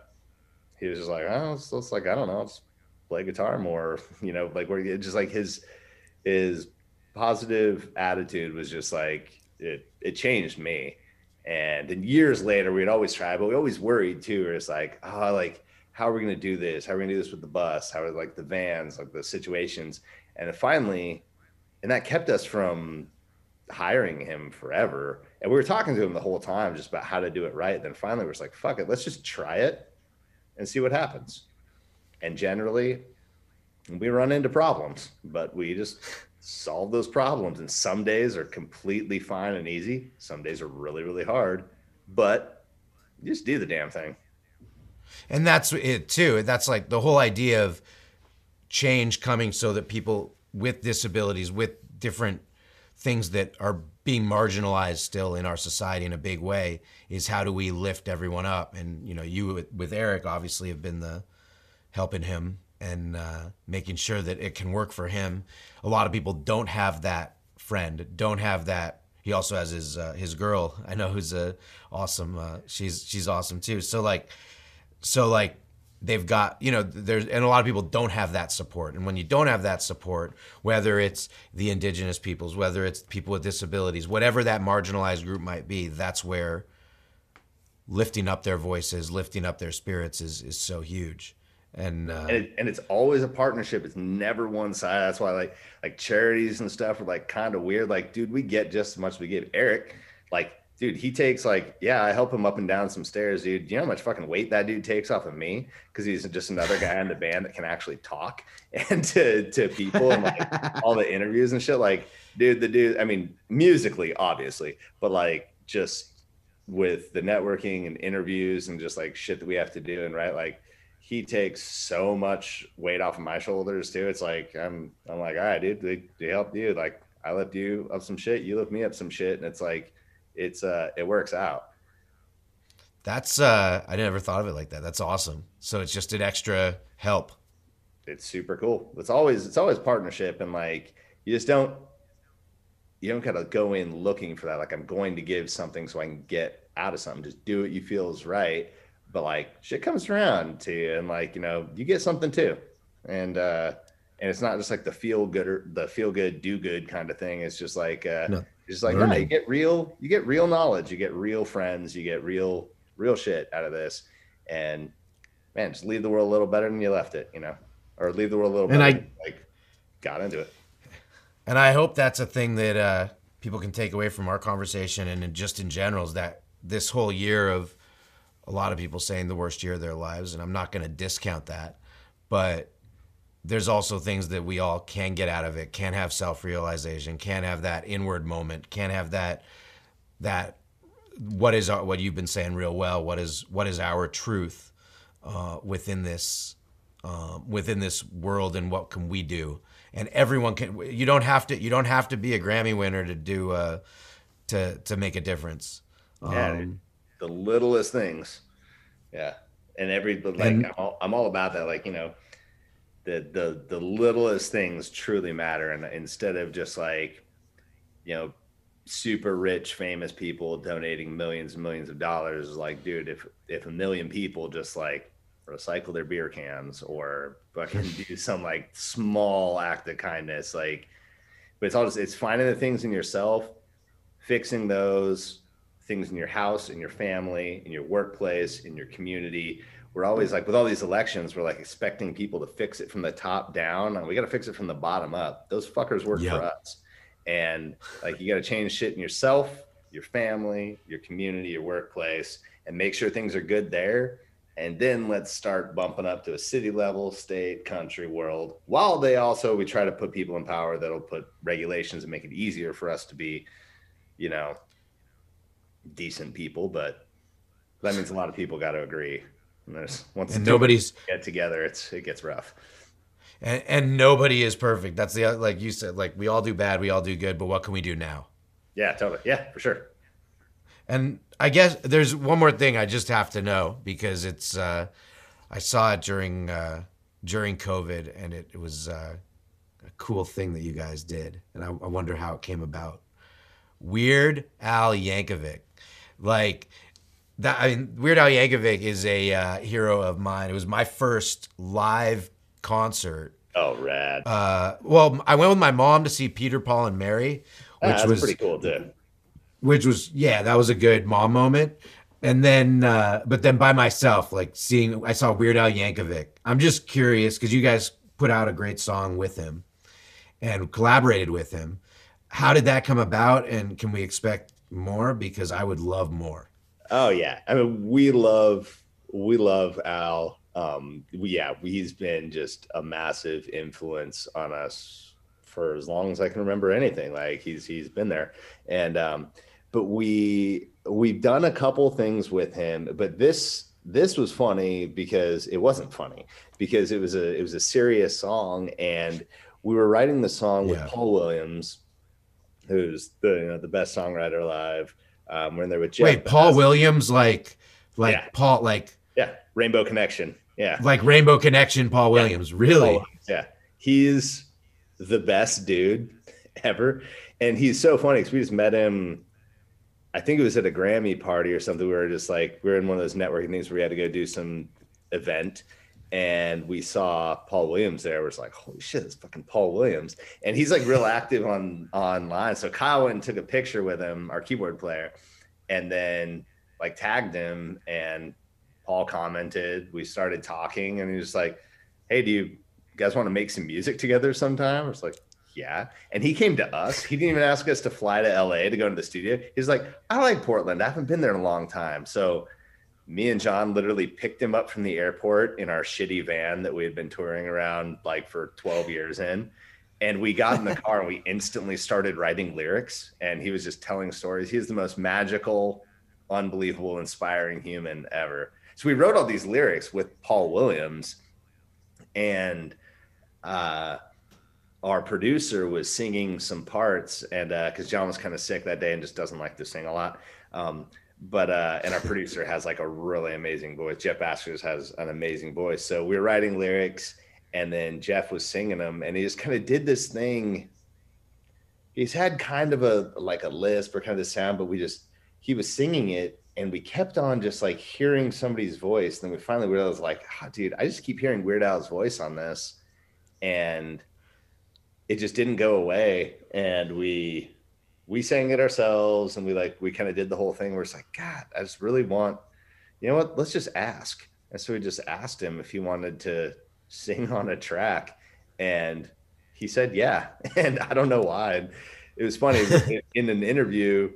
he was just like oh it's, it's like i don't know just play guitar more you know like where just like his his positive attitude was just like it it changed me. And then years later we'd always try but we always worried too. It's like oh like how are we going to do this? How are we going to do this with the bus? How are like the vans like the situations and finally and that kept us from hiring him forever. And we were talking to him the whole time just about how to do it right. Then finally we're like fuck it let's just try it and see what happens. And generally we run into problems but we just solve those problems. And some days are completely fine and easy. Some days are really really hard but just do the damn thing.
And that's it too. That's like the whole idea of change coming so that people with disabilities, with different things that are being marginalized still in our society in a big way, is how do we lift everyone up? And you know, you with, Eric obviously have been the helping him and uh, making sure that it can work for him. A lot of people don't have that friend, don't have that. He also has his uh, his girl. I know who's a awesome. Uh, she's she's awesome too. So like so like they've got you know there's and a lot of people don't have that support. And when you don't have that support whether it's the indigenous peoples whether it's people with disabilities whatever that marginalized group might be that's where lifting up their voices lifting up their spirits is is so huge. And, uh,
and, it, and it's always a partnership. It's never one side. That's why like like charities and stuff are like kind of weird. Like dude we get just as much as we give. Eric like dude he takes like yeah i help him up and down some stairs dude. You know how much fucking weight that dude takes off of me? Because he's just another guy in the band that can actually talk and to to people and like all the interviews and shit. Like dude the dude i mean musically obviously but like just with the networking and interviews and just like shit that we have to do and right like he takes so much weight off of my shoulders too. It's like I'm I'm like, all right, dude, they, they help you. Like I lift you up some shit, you lift me up some shit, and it's like it's uh it works out.
that's uh i never thought of it like that that's awesome so it's just an extra help
It's super cool. It's always it's always partnership and like you just don't you don't gotta go in looking for that. Like I'm going to give something so I can get out of something. Just do what you feel is right. But like shit comes around to you and like, you know, you get something too. And uh and it's not just like the feel good or the feel good, do good kind of thing. It's just like uh
No,
just like no, you get real, you get real knowledge, you get real friends, you get real, real shit out of this. And man, just leave the world a little better than you left it, you know, or leave the world a little
And
better.
I-
than you, like got into it.
And I hope that's a thing that uh, people can take away from our conversation and just in general is that this whole year of a lot of people saying the worst year of their lives, and I'm not going to discount that, but there's also things that we all can get out of it, can have self realization, can have that inward moment, can have that that what is our, what you've been saying real well. What is what is our truth uh, within this um, within this world, and what can we do? And everyone can. You don't have to. You don't have to be a Grammy winner to do uh, to to make a difference.
Yeah.
Um,
the littlest things. Yeah, and every but like
And-
I'm, all, I'm all about that. Like you know, the the the littlest things truly matter, and instead of just like you know super rich famous people donating millions and millions of dollars like dude if if a million people just like recycle their beer cans or fucking do some like small act of kindness like but it's all just it's finding the things in yourself fixing those things in your house in your family in your workplace in your community we're always like with all these elections we're like expecting people to fix it from the top down and we got to fix it from the bottom up. Those fuckers work
Yep.
for us. And like you got to change shit in yourself your family your community your workplace and make sure things are good there. And then let's start bumping up to a city level state country world while they also we try to put people in power that'll put regulations and make it easier for us to be you know decent people but that means a lot of people got to agree and there's once
and nobody's
get together it's it gets rough
and, and nobody is perfect. That's the like you said. Like we all do bad, we all do good. But what can we do now?
yeah totally yeah for sure
And I guess there's one more thing I just have to know because it's uh, I saw it during uh, during COVID and it, it was uh, a cool thing that you guys did, and I, I wonder how it came about. Weird Al Yankovic, like that. I mean, Weird Al Yankovic is a uh, hero of mine. It was my first live concert.
oh rad.
Uh, well, I went with my mom to see Peter, Paul, and Mary,
Ah,
which
that's
was
pretty cool too.
Which was yeah that was a good mom moment. And then uh but then by myself like seeing i saw weird al yankovic. I'm just curious because you guys put out a great song with him and collaborated with him. How did that come about? And can we expect more? Because i would love more
Oh yeah, I mean we love we love Al. Um, we, yeah, he's been just a massive influence on us for as long as I can remember anything. Like he's he's been there, and um, but we we've done a couple things with him, but this this was funny because it wasn't funny because it was a it was a serious song, and we were writing the song with Paul Williams, who's the you know the best songwriter alive. Um, we're in there with Jeff.
wait paul williams like like
Yeah.
paul like
Yeah, Rainbow Connection. Yeah,
like rainbow connection paul williams really
Oh, yeah. He's the best dude ever, and he's so funny because we just met him. I think it was at a Grammy party or something. We were just like we were in one of those networking things where we had to go do some event, and we saw Paul Williams there. We're like, holy shit, it's fucking Paul Williams, and he's like real active on online. So Kyle went and took a picture with him, our keyboard player, and then like tagged him, and Paul commented. We started talking, and he was like, "Hey, do you guys want to make some music together sometime?" I was like, "Yeah." And he came to us. He didn't even ask us to fly to LA to go to the studio. He's like, "I like Portland. I haven't been there in a long time." So me and John literally picked him up from the airport in our shitty van that we had been touring around like for 12 years in. And we got in the car and we instantly started writing lyrics. And he was just telling stories. He's the most magical, unbelievable, inspiring human ever. So we wrote all these lyrics with Paul Williams. And uh, our producer was singing some parts. And because John was kind of sick that day and just doesn't like to sing a lot. Um, but uh and our producer has like a really amazing voice. Jeff Bhasker's has an amazing voice. So we were writing lyrics and then jeff was singing them and he just kind of did this thing. He's had kind of a like a lisp or kind of the sound but we just he was singing it and we kept on just like hearing somebody's voice. And then we finally realized like oh, dude i just keep hearing weird al's voice on this and it just didn't go away. And we we sang it ourselves and we like we kind of did the whole thing. Where it's like god i just really want you know what? Let's just ask. And so we just asked him if he wanted to sing on a track and he said yeah. And i don't know why. And it was funny in, in an interview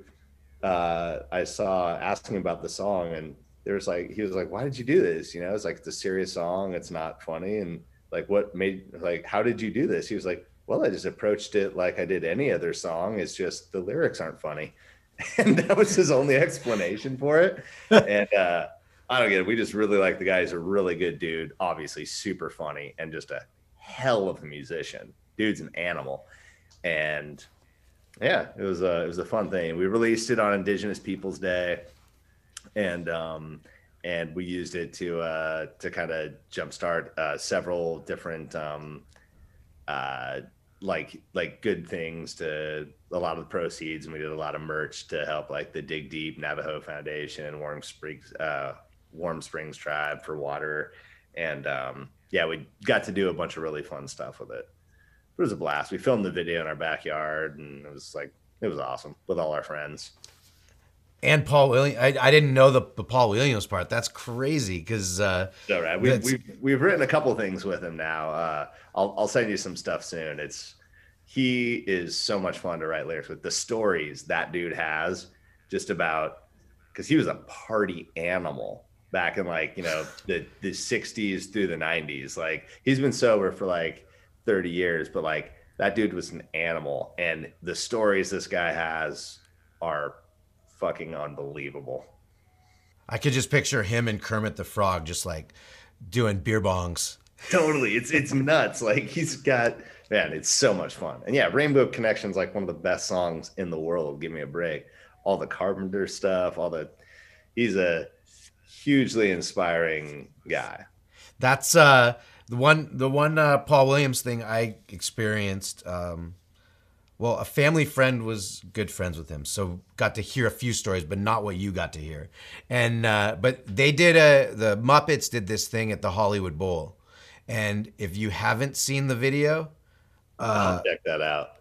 uh i saw asking about the song and there was like he was like why did you do this? You know it's like it's a serious song it's not funny and like what made like how did you do this? He was like well i just approached it like i did any other song it's just the lyrics aren't funny and that was his only explanation for it. And uh, I don't get it. We just really like the guy. He's a really good dude. Obviously, super funny and just a hell of a musician. Dude's an animal. And yeah, it was a it was a fun thing. We released it on Indigenous Peoples Day, and um, and we used it to uh, to kind of jumpstart uh, several different um, uh, like like good things to a lot of the proceeds, and we did a lot of merch to help like the Dig Deep Navajo Foundation, Warm Springs uh, Warm Springs Tribe for water, and um, yeah, we got to do a bunch of really fun stuff with it. It was a blast. We filmed the video in our backyard, and it was like it was awesome with all our friends.
And Paul Williams. I, I didn't know the, the Paul Williams part. That's crazy because uh,
So right, we,
That's-
we've we've written a couple things with him now. Uh, I'll I'll send you some stuff soon. It's he is so much fun to write lyrics with. The stories that dude has, just about because he was a party animal back in like you know the the '60s through the '90s. Like he's been sober for like 30 years, but like that dude was an animal, and the stories this guy has are fucking unbelievable.
I could just picture him and Kermit the Frog just like doing beer bongs.
totally it's it's nuts like he's got man it's so much fun and yeah rainbow connection's like one of the best songs in the world give me a break all the carpenter stuff all the he's a hugely inspiring guy
That's uh the one the one uh, Paul Williams thing I experienced. Um, well, a family friend was good friends with him, so got to hear a few stories, but not what you got to hear. And uh, but they did a the Muppets did this thing at the Hollywood Bowl, and if you haven't seen the video,
I'll check that out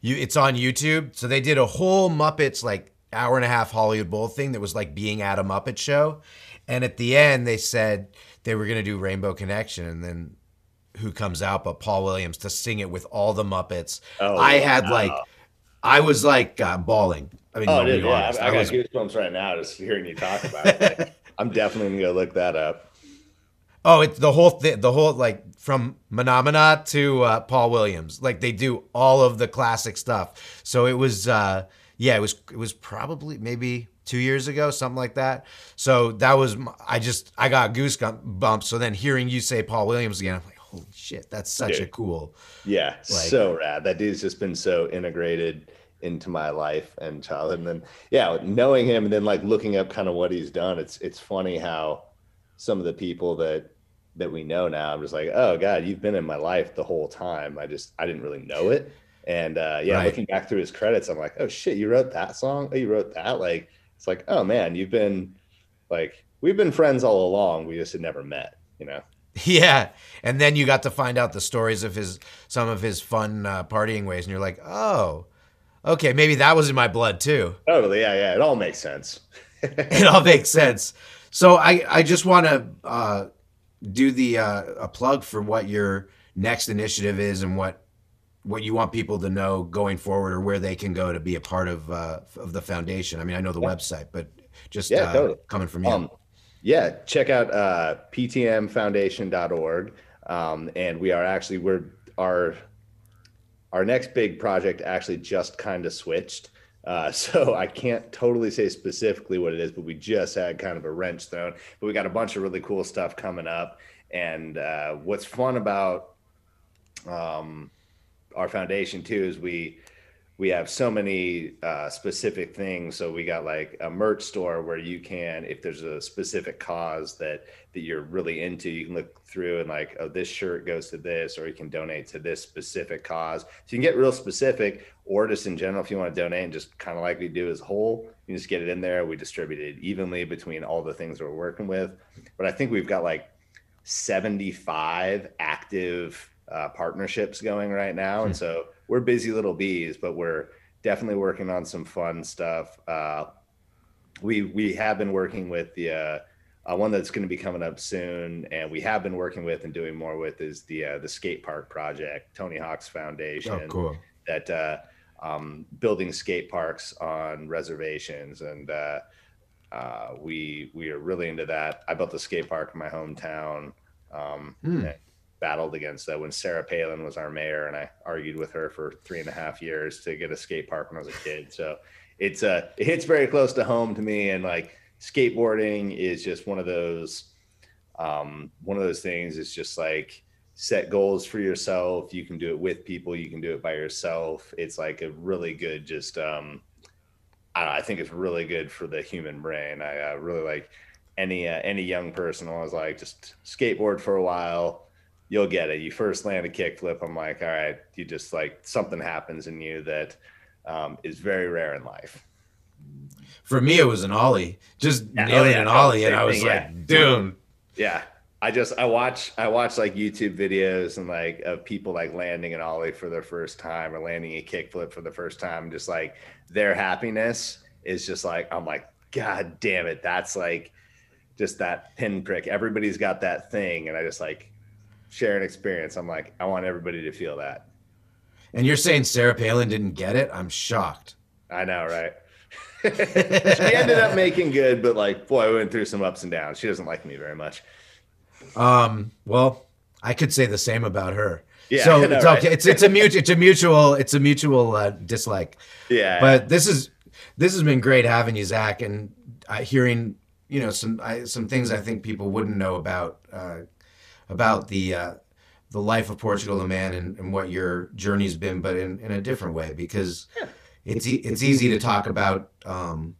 you it's on YouTube. So they did a whole Muppets like hour and a half Hollywood Bowl thing that was like being at a Muppet show. And at the end they said they were gonna do Rainbow Connection and then who comes out but Paul Williams to sing it with all the Muppets.
Oh,
I had
wow.
like I was like uh, bawling. I mean,
oh dude, yeah,
honest.
I, I
I
got
was-
goosebumps right now just hearing you talk about it Like, i'm definitely gonna go look that up
Oh, it's the whole thing. The whole like from Phenomena to uh, Paul Williams. Like they do all of the classic stuff. So it was, uh, yeah, it was. It was probably maybe two years ago, something like that. So that was. I just I got goosebumps. So then hearing you say Paul Williams again, I'm like, shit, that's such a cool.
Yeah, so rad. That dude's just been so integrated into my life and childhood. And then yeah, knowing him and then like looking up kind of what he's done, it's it's funny how some of the people that that we know now, I'm just like, oh God, you've been in my life the whole time. I just I didn't really know it. And uh yeah,
Right.
looking back through his credits, I'm like, oh shit, you wrote that song? Oh, you wrote that? Like it's like, oh man, you've been like we've been friends all along. We just had never met, you know.
Yeah, and then you got to find out the stories of his some of his fun uh, partying ways, and you're like, oh, okay, maybe that was in my blood too.
Totally, yeah, yeah. It all makes sense.
it all makes sense. So I, I just want to uh, do the uh, a plug for what your next initiative is and what what you want people to know going forward or where they can go to be a part of uh, of the foundation. I mean, I know the website, but just
Yeah,
uh,
totally.
coming from you.
Um, yeah, check out uh, ptmfoundation.org. Um, and we are actually we're our our next big project actually just kind of switched. Uh, so I can't totally say specifically what it is, but we just had kind of a wrench thrown. But we got a bunch of really cool stuff coming up. And uh, what's fun about um, our foundation too is we we have so many uh, specific things. So we got like a merch store where you can, if there's a specific cause that that you're really into, you can look through and like, oh, this shirt goes to this, or you can donate to this specific cause. So you can get real specific, or just in general, if you want to donate, and just kind of like we do as a whole, you just get it in there. We distribute it evenly between all the things we're working with. But I think we've got like 75 active uh, partnerships going right now. And so we're busy little bees, but we're definitely working on some fun stuff. Uh, we we have been working with the uh, uh, one that's going to be coming up soon, and we have been working with and doing more with is the uh, the skate park project, Tony Hawk's Foundation
oh, cool.
that uh, um, building skate parks on reservations, and uh, uh, we we are really into that. I built a skate park in my hometown. Um,
Hmm.
Battled against that when Sarah Palin was our mayor, and I argued with her for three and a half years to get a skate park when I was a kid. So it's uh it hits very close to home to me. And like skateboarding is just one of those um one of those things. It's just like set goals for yourself. You can do it with people. You can do it by yourself. It's like a really good just um I, I think it's really good for the human brain. I uh, really like any uh, any young person I was like just skateboard for a while you'll get it you first land a kickflip i'm like all right you just like something happens in you that um, is very rare in life
For me, it was an ollie, just
Yeah,
nailing
oh, yeah,
an ollie, and I was
thing,
like,
yeah.
dude.
Yeah. I just I watch I watch like YouTube videos and like of people like landing an ollie for their first time or landing a kickflip for the first time. Just like their happiness is just like I'm like, God damn it. That's like just that pinprick. Everybody's got that thing. And I just like share an experience. I'm like, I want everybody to feel that.
And you're saying Sarah Palin didn't get it? I'm shocked.
I know, right? she ended up making good, but like, boy, I went through some ups and downs. She doesn't like me very much.
Um, well, I could say the same about her.
Yeah,
so
know,
it's
right?
It's it's a mutual it's a mutual it's a mutual uh, dislike.
Yeah.
But this is this has been great having you, Zach, and uh, hearing you know some I, some things I think people wouldn't know about uh, about the uh, the life of Portugal the man and, and what your journey's been, but in, in a different way because it's e- it's easy to talk about um,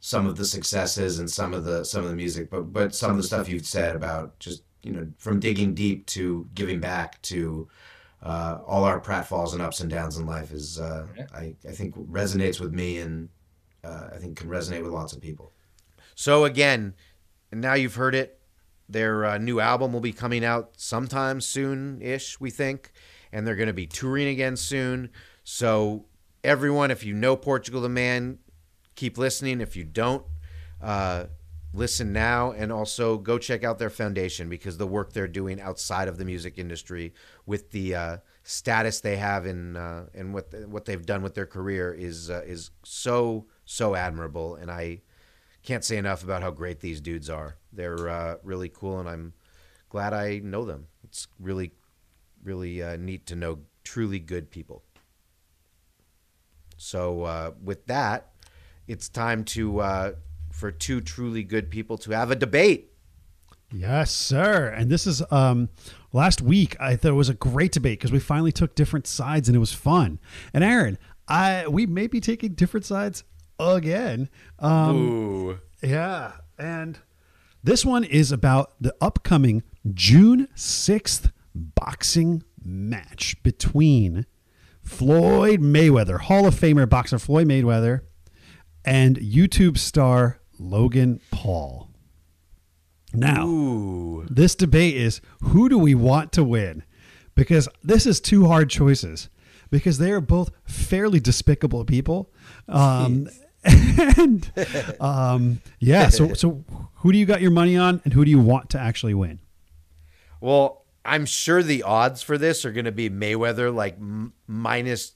some of the successes and some of the some of the music, but but some of the stuff you've said about just you know from digging deep to giving back to uh, all our pratfalls and ups and downs in life is uh, I, I think resonates with me and uh, I think can resonate with lots of people.
So again, now you've heard it. Their uh, new album will be coming out sometime soon-ish, we think, and they're going to be touring again soon. So everyone, if you know Portugal the Man, keep listening. If you don't, uh, listen now, and also go check out their foundation because the work they're doing outside of the music industry with the uh, status they have in uh, and what what they've done with their career is uh, is so so admirable, and I can't say enough about how great these dudes are. They're uh, really cool, and I'm glad I know them. It's really, really uh, neat to know truly good people. So uh, with that, it's time to uh, for two truly good people to have a debate.
Yes, sir. And this is um last week I thought it was a great debate because we finally took different sides and it was fun. And Aaron, I we may be taking different sides again. Um
Ooh.
yeah, and this one is about the upcoming June 6th boxing match between Floyd Mayweather, Hall of Famer boxer Floyd Mayweather, and YouTube star Logan Paul. Now,
Ooh.
this debate is who do we want to win? Because this is two hard choices. Because they are both fairly despicable people. Um, and um, yeah, so so who do you got your money on, and who do you want to actually win?
Well, I'm sure the odds for this are going to be Mayweather like m- minus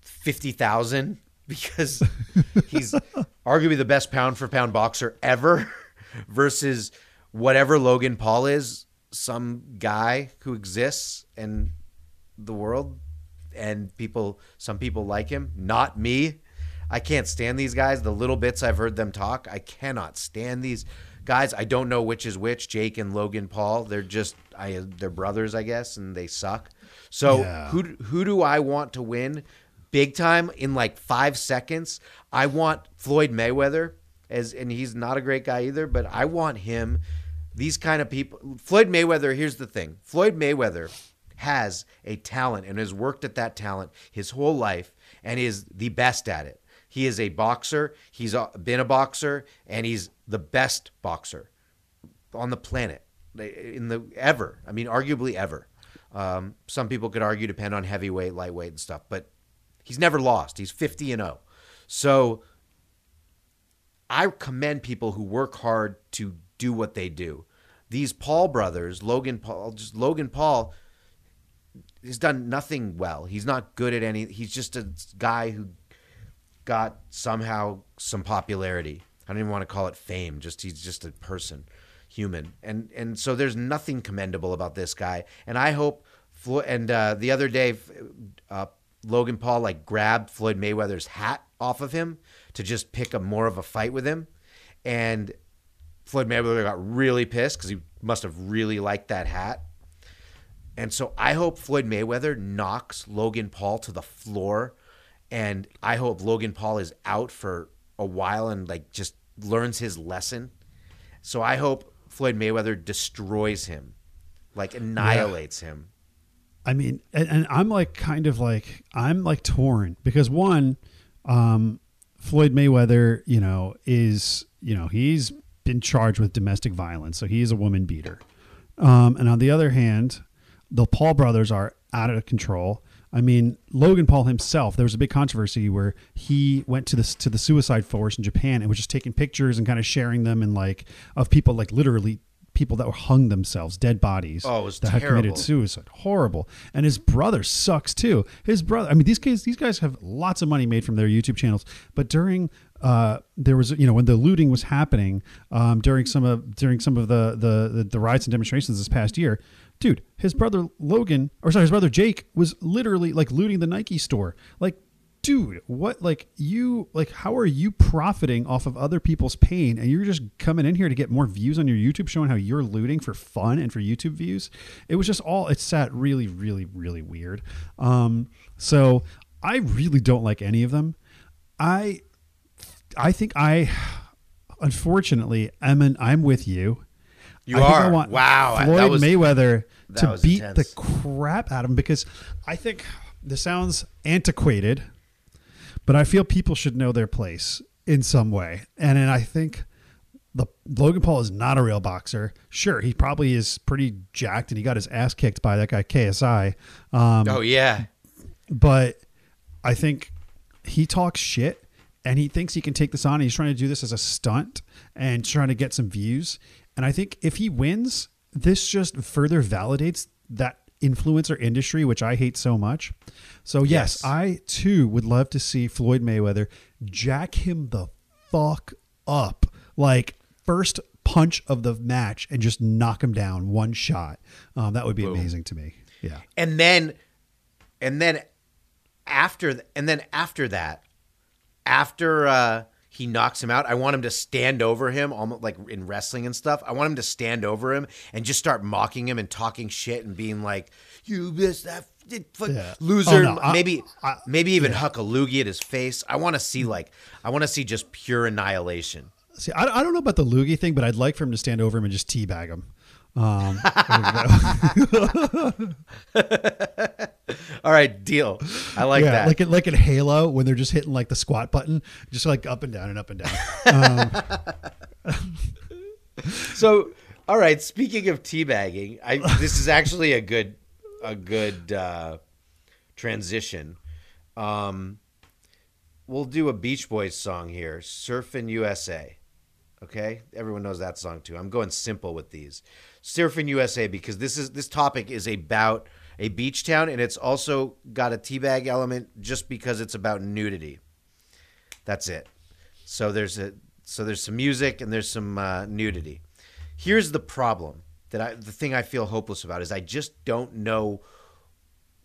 50,000 because he's arguably the best pound for pound boxer ever versus whatever Logan Paul is, some guy who exists in the world and people some people like him, not me. I can't stand these guys. The little bits I've heard them talk, I cannot stand these guys. I don't know which is which, Jake and Logan Paul. They're just I they're brothers, I guess, and they suck. So
Yeah.
who who do I want to win big time in like 5 seconds? I want Floyd Mayweather as and he's not a great guy either, but I want him these kind of people Floyd Mayweather, here's the thing. Floyd Mayweather has a talent and has worked at that talent his whole life and is the best at it. He is a boxer. He's a- been a boxer and he's the best boxer on the planet in the ever. I mean, arguably ever. Um, some people could argue depend on heavyweight, lightweight, and stuff, but he's never lost. He's fifty and zero. So I commend people who work hard to do what they do. These Paul brothers, Logan Paul, just Logan Paul, has done nothing well. He's not good at any. He's just a guy who got somehow some popularity. I don't even want to call it fame. Just he's just a person, human, and and so there's nothing commendable about this guy. And I hope. Flo- And uh, the other day, uh, Logan Paul like grabbed Floyd Mayweather's hat off of him to just pick a more of a fight with him, and Floyd Mayweather got really pissed because he must have really liked that hat. And so I hope Floyd Mayweather knocks Logan Paul to the floor. And I hope Logan Paul is out for a while and like just learns his lesson. So I hope Floyd Mayweather destroys him, like annihilates him.
I mean, and, and I'm like kind of like I'm like torn because one, um, Floyd Mayweather, you know, is you know he's been charged with domestic violence, so he is a woman beater. Um, and on the other hand, the Paul brothers are out of control. I mean, Logan Paul himself. There was a big controversy where he went to the to the suicide force in Japan and was just taking pictures and kind of sharing them and like of people like literally people that were hung themselves, dead bodies.
Oh, it was
that had committed suicide. Horrible. And his brother sucks too. His brother. I mean, these guys. These guys have lots of money made from their YouTube channels. But during uh, there was you know when the looting was happening um, during some of during some of the, the the the riots and demonstrations this past year. Dude, his brother Logan, or sorry, his brother Jake was literally like looting the Nike store. Like, dude, what? Like, you, like, how are you profiting off of other people's pain and you're just coming in here to get more views on your YouTube showing how you're looting for fun and for YouTube views? It was just all, it sat really, really, really weird. Um, so I really don't like any of them. I, I think I, unfortunately, I'm, an, I'm with you.
You
I think
are.
I want
wow.
Floyd
that was,
Mayweather to beat
intense.
the crap out of him because I think this sounds antiquated, but I feel people should know their place in some way. And then I think the Logan Paul is not a real boxer. Sure, he probably is pretty jacked and he got his ass kicked by that guy KSI. Um,
Oh yeah.
but I think he talks shit and he thinks he can take this on. He's trying to do this as a stunt and trying to get some views. And I think if he wins, this just further validates that influencer industry, which I hate so much. So, yes,
Yes.
I too would love to see Floyd Mayweather jack him the fuck up. Like, first punch of the match and just knock him down one shot. Um, that would be amazing to me. Yeah.
and then and then after and then after that after uh he knocks him out. I want him to stand over him almost like in wrestling and stuff. I want him to stand over him and just start mocking him and talking shit and being like you missed that fuck
Yeah.
Oh, loser.
Oh, no,
maybe
I-
maybe even huck a loogie at his face. I want to see like i want to see just pure annihilation.
See, I, I don't know about the loogie thing, but I'd like for him to stand over him and just teabag him. Um,
all right deal i like
yeah,
that
like in, like in Halo when they're just hitting like the squat button, just like up and down and up and down. Um,
So, all right. Speaking of teabagging, I this is actually a good a good uh, transition. Um, we'll do a Beach Boys song here, "Surfin' USA." Okay, everyone knows that song too. I'm going simple with these, "Surfin' USA" because this is this topic is about a beach town, and it's also got a teabag element just because it's about nudity. That's it. So there's a so there's some music and there's some uh, nudity. Here's the problem that I the thing I feel hopeless about is I just don't know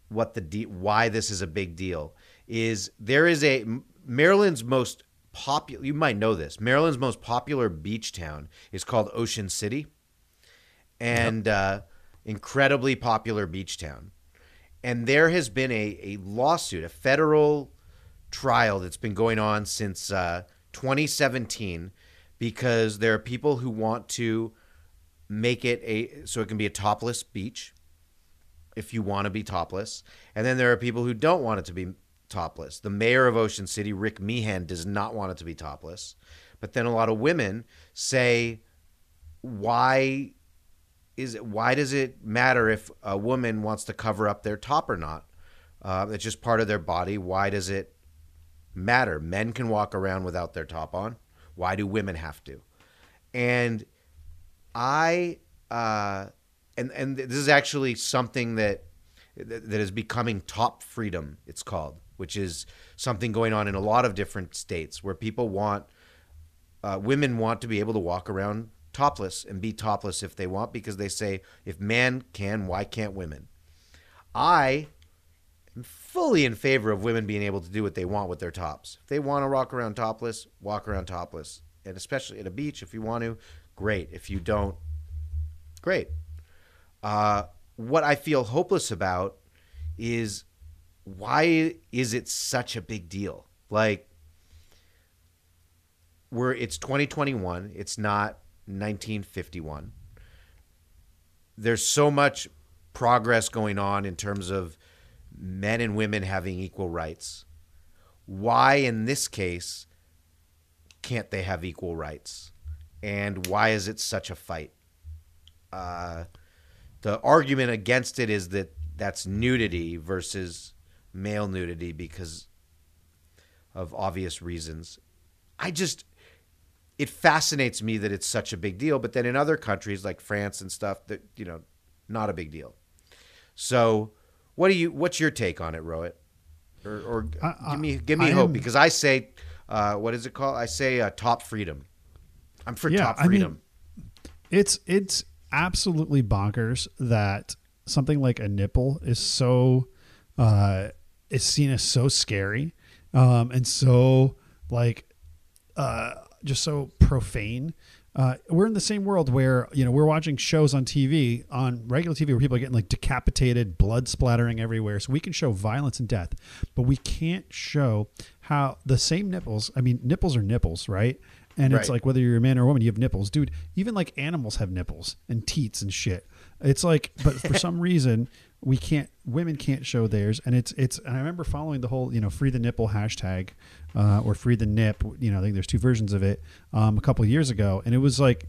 what the de- why this is a big deal. Is there is a Maryland's most popular you might know this Maryland's most popular beach town is called Ocean City, and uh, incredibly popular beach town. And there has been a, a lawsuit, a federal trial that's been going on since uh, 2017 because there are people who want to make it a so it can be a topless beach if you want to be topless. And then there are people who don't want it to be topless. The mayor of ocean city rick meehan does not want it to be topless. But then a lot of women say why is why does it matter if a woman wants to cover up their top or not? Uh, it's just part of their body. Why does it matter? Men can walk around without their top on. Why do women have to? And i uh, and and this is actually something that that is becoming top freedom it's called which is something going on in a lot of different states where people want uh, women want to be able to walk around topless and be topless if they want because they say if man can why can't women i am fully in favor of women being able to do what they want with their tops. If they want to walk around topless, walk around topless. And especially at a beach, if you want to, great. If you don't, great. Uh, what I feel hopeless about is why is it such a big deal? Like, we're it's 2021. It's not 1951. There's so much progress going on in terms of men and women having equal rights. Why, in this case, can't they have equal rights? And why is it such a fight? Uh, the argument against it is that that's nudity versus male nudity because of obvious reasons. I just it fascinates me that it's such a big deal, but then in other countries like France and stuff that you know, not a big deal. So, what do you what's your take on it, Rohit? Or, or
I-
give me give me
I
hope
am-
because I say uh, what is it called? I say uh, top freedom. I'm for
Yeah,
top
I mean,
freedom.
It's it's absolutely bonkers that something like a nipple is so uh is seen as so scary um and so like uh just so profane uh, we're in the same world where you know we're watching shows on TV on regular TV where people are getting like decapitated, blood splattering everywhere. So we can show violence and death, but we can't show how the same nipples. I mean, nipples are nipples, right? And it's like whether you're a man or a woman, you have nipples, dude. Even like animals have nipples and teats and shit. It's like, but for some reason we can't. Women can't show theirs, and it's it's. And I remember following the whole you know free the nipple hashtag uh, or free the nip. You know, I think there's two versions of it um, a couple years ago, and it was like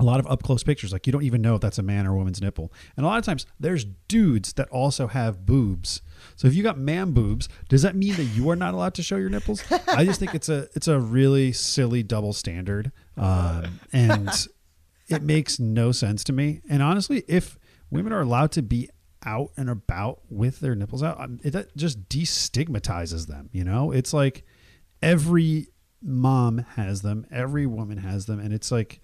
a lot of up close pictures. Like you don't even know if that's a man or a woman's nipple. And a lot of times there's dudes that also have boobs. So if you got man boobs, does that mean that you are not allowed to show your nipples? I just think it's a it's a really silly double standard, um, and it makes no sense to me. And honestly, if women are allowed to be out and about with their nipples out, um, it that just destigmatizes them. You know, it's like every mom has them, every woman has them, and it's like,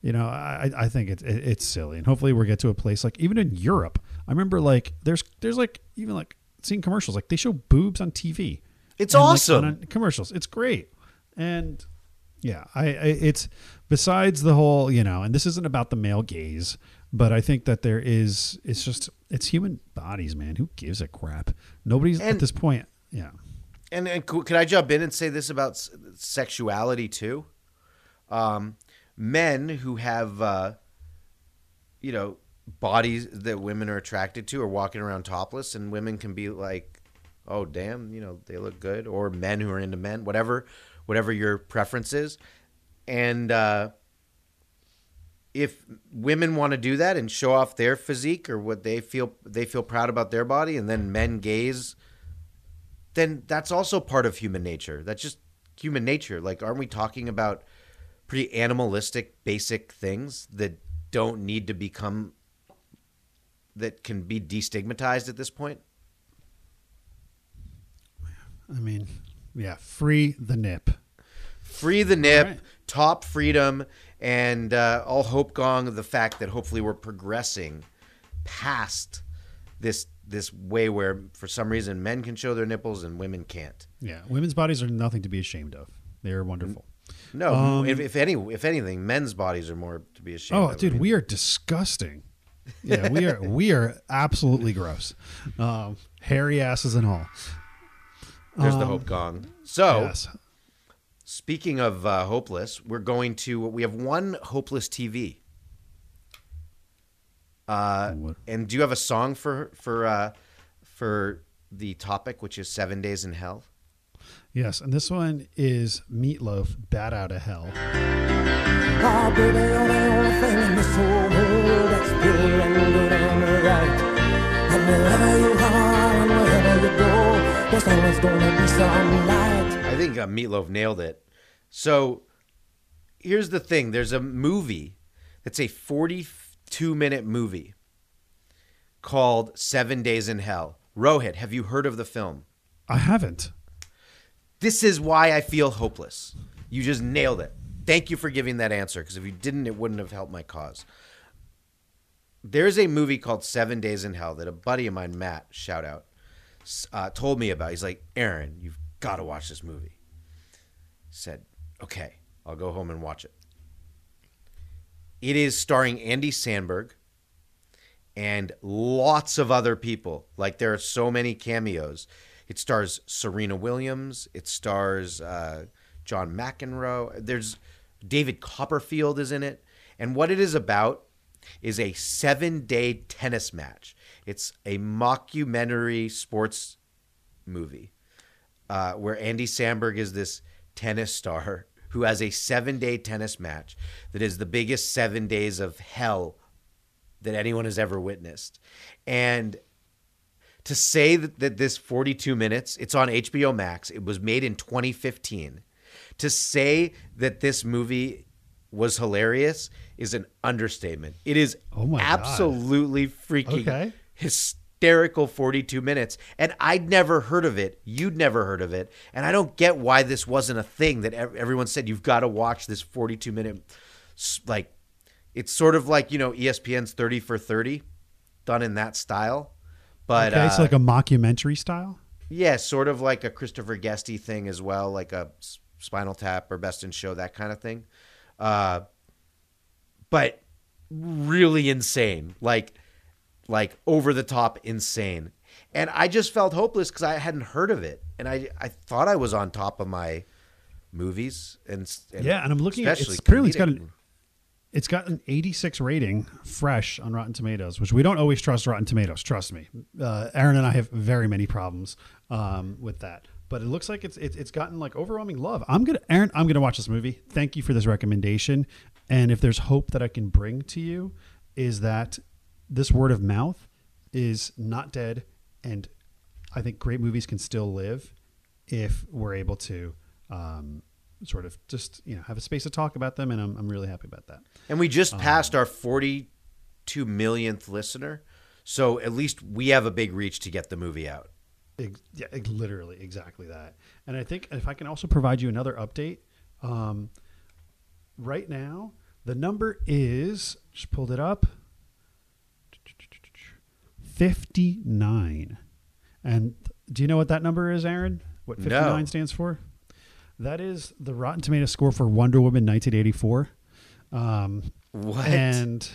you know, I I think it's it, it's silly, and hopefully we'll get to a place like even in Europe. I remember like there's there's like even like seeing commercials like they show boobs on TV.
It's
And, like,
awesome.
on- on commercials. It's great, and yeah, I, I it's besides the whole you know, and this isn't about the male gaze, but I think that there is it's just it's human bodies, man. Who gives a crap? Nobody's at this point. Yeah.
And, and could I jump in and say this about sexuality too? Um, men who have, uh, you know, bodies that women are attracted to are walking around topless, and women can be like, "Oh, damn, you know, they look good," or men who are into men, whatever, whatever your preference is, and uh, if women want to do that and show off their physique or what they feel they feel proud about their body, and then men gaze then that's also part of human nature. That's just human nature. Like, aren't we talking about pretty animalistic, basic things that don't need to become that can be destigmatized at this point?
I mean, yeah, free the nip.
Free the nip,
right.
top freedom, and uh, all hope gong of the fact that hopefully we're progressing past this this way where for some reason men can show their nipples and women can't.
Yeah, women's bodies are nothing to be ashamed of. They are wonderful.
No,
Um,
if, if any, if anything, men's bodies are more to be ashamed.
Oh,
of.
Dude, we are disgusting. Yeah, we are we are absolutely gross. Um, hairy asses and all.
There's the hope gong. So,
Yes.
Speaking of uh, hopeless, we're going to. We have one hopeless TV. Uh, and do you have a song for for uh, for the topic, which is seven days in hell?
Yes, and this one is Meatloaf, Bat Out of Hell.
Oh, baby, you're the only thing in this whole world that's pure and good and right. And wherever you are and wherever you go, there's always gonna be some light.
I think uh, Meatloaf nailed it. So here's the thing: there's a movie that's a 42 minute movie called Seven Days in Hell. Rohit, have you heard of the film?
I haven't.
This is why I feel hopeless. You just nailed it. Thank you for giving that answer because if you didn't, it wouldn't have helped my cause. There's a movie called Seven Days in Hell that a buddy of mine, Matt, shout out, uh, told me about. He's like, Aaron, you've got to watch this movie. Said, okay, I'll go home and watch it. It is starring Andy Samberg and lots of other people. Like there are so many cameos. It stars Serena Williams. It stars uh, John McEnroe. There's David Copperfield is in it. And what it is about is a seven day tennis match. It's a mockumentary sports movie uh, where Andy Samberg is this tennis star who has a seven day tennis match that is the biggest seven days of hell that anyone has ever witnessed. And to say that, that this 42 minutes, it's on HBO Max, it was made in 2015. To say that this movie was hilarious is an understatement. It is
Oh my God.
absolutely freaking
Okay.
Hysterical 42 minutes. And I'd never heard of it. You'd never heard of it. And I don't get why this wasn't a thing that everyone said you've got to watch this 42 minute like it's sort of like, you know, ESPN's 30 for 30 done in that style. But
okay,
uh,
so like a mockumentary style.
yeah, sort of like a Christopher Guesty thing as well, like a Spinal Tap or Best in Show, that kind of thing. Uh, but really insane, like like over the top insane. And I just felt hopeless because I hadn't heard of it, and I I thought I was on top of my movies and, and
Yeah, and I'm looking at it's apparently it's got an it's got an 86 rating fresh on Rotten Tomatoes, which we don't always trust Rotten Tomatoes. Trust me, uh, Aaron and I have very many problems um, with that. But it looks like it's, it's it's gotten like overwhelming love. I'm gonna Aaron, I'm gonna watch this movie. Thank you for this recommendation. And if there's hope that I can bring to you, is that this word of mouth is not dead, and I think great movies can still live if we're able to um, sort of just you know have a space to talk about them, and I'm, I'm really happy about that.
And we just
Um,
passed our 42 millionth listener. So at least we have a big reach to get the movie out.
Ex- yeah, ex- literally exactly that. And I think if I can also provide you another update, um, right now the number is just pulled it up, fifty nine. And do you know what that number is, Aaron? What
No.
fifty nine stands for? That is the Rotten Tomato score for Wonder Woman 1984. Um,
What?
and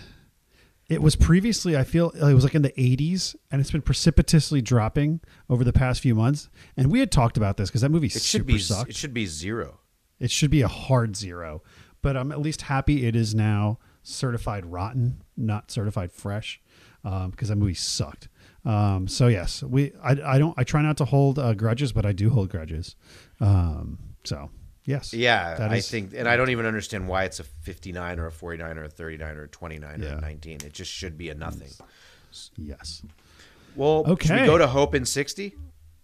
it was previously i feel it was like in the 80s and it's been precipitously dropping over the past few months and we had talked about this because that movie
it
super
should be
sucked
it should be zero.
it should be a hard zero but i'm at least happy it is now certified rotten not certified fresh because that movie sucked um, so yes we I, I don't i try not to hold uh, grudges but i do hold grudges um, so yes
Yeah, I
is-
think, and I don't even understand why it's a 59 or a 49 or a 39 or a 29 or a 19. It just should be a nothing.
yes
Well, should
Okay.
we go to Hope in 60?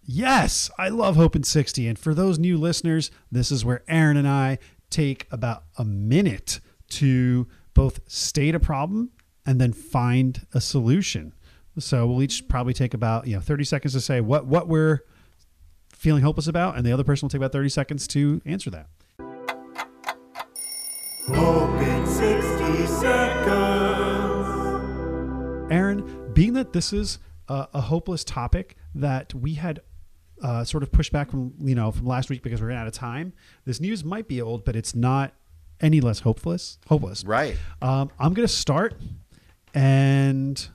Yes, I love Hope in 60. And for those new listeners, this is where Aaron and I take about a minute to both state a problem and then find a solution. So we'll each probably take about, you know, 30 seconds to say what what we're feeling hopeless about and the other person will take about 30 seconds to answer that.
Hope in 60 seconds.
Aaron, being that this is a, a hopeless topic that we had uh, sort of pushed back from you know from last week because we're out of time, this news might be old, but it's not any less hopeless. Hopeless,
Right.
Um, I'm going to start, and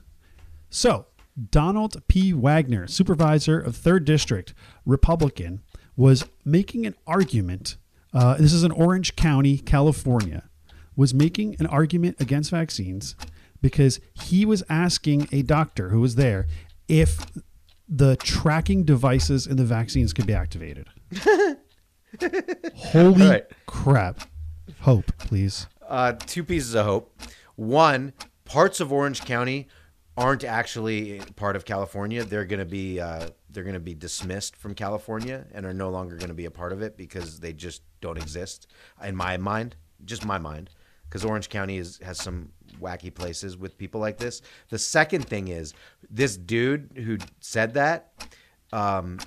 so Donald P. Wagner, supervisor of Third District, Republican, was making an argument. Uh, this is in Orange County, California. Was making an argument against vaccines because he was asking a doctor who was there if the tracking devices in the vaccines could be activated. Holy
right.
crap! Hope, please.
Uh, two pieces of hope. One, parts of Orange County aren't actually part of California. They're going to be uh, they're going to be dismissed from California and are no longer going to be a part of it because they just don't exist in my mind, just my mind. Because Orange County is, has some wacky places with people like this. The second thing is this dude who said that. Um,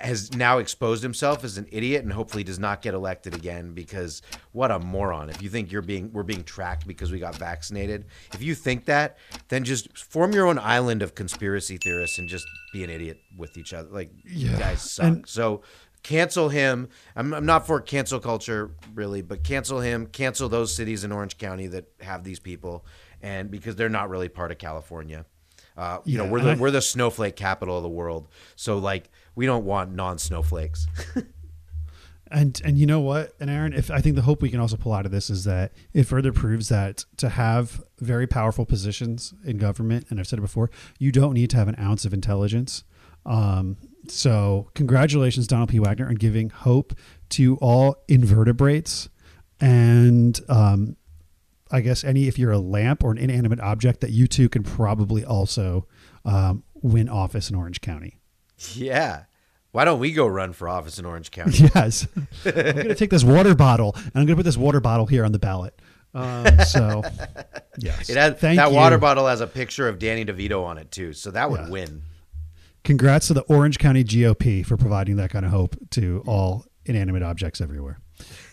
has now exposed himself as an idiot and hopefully does not get elected again because what a moron. If you think you're being we're being tracked because we got vaccinated if you think that then just form your own island of conspiracy theorists and just be an idiot with each other. Like you
Yeah.
guys suck.
And-
so cancel him. I'm, I'm not for cancel culture really but cancel him. Cancel those cities in orange county that have these people. And because they're not really part of california. Uh, you know we're the
I-
we're the snowflake capital of the world. So like we don't want non-snowflakes
And and you know what, and Aaron, if I think the hope we can also pull out of this is that it further proves that to have very powerful positions in government, and I've said it before, you don't need to have an ounce of intelligence. Um, so congratulations, Donald P. Wagner, on giving hope to all invertebrates, and um, I guess any if you're a lamp or an inanimate object, that you too can probably also um, win office in Orange County.
yeah why don't we go run for office in orange county
Yes. I'm going to take this water bottle and I'm going to put this water bottle here on the ballot. Um, so, yes.
it has
Thank
that
you.
water bottle has a picture of danny devito on it too so that would
Yeah.
win
Congrats to the Orange County GOP for providing that kind of hope to all inanimate objects everywhere.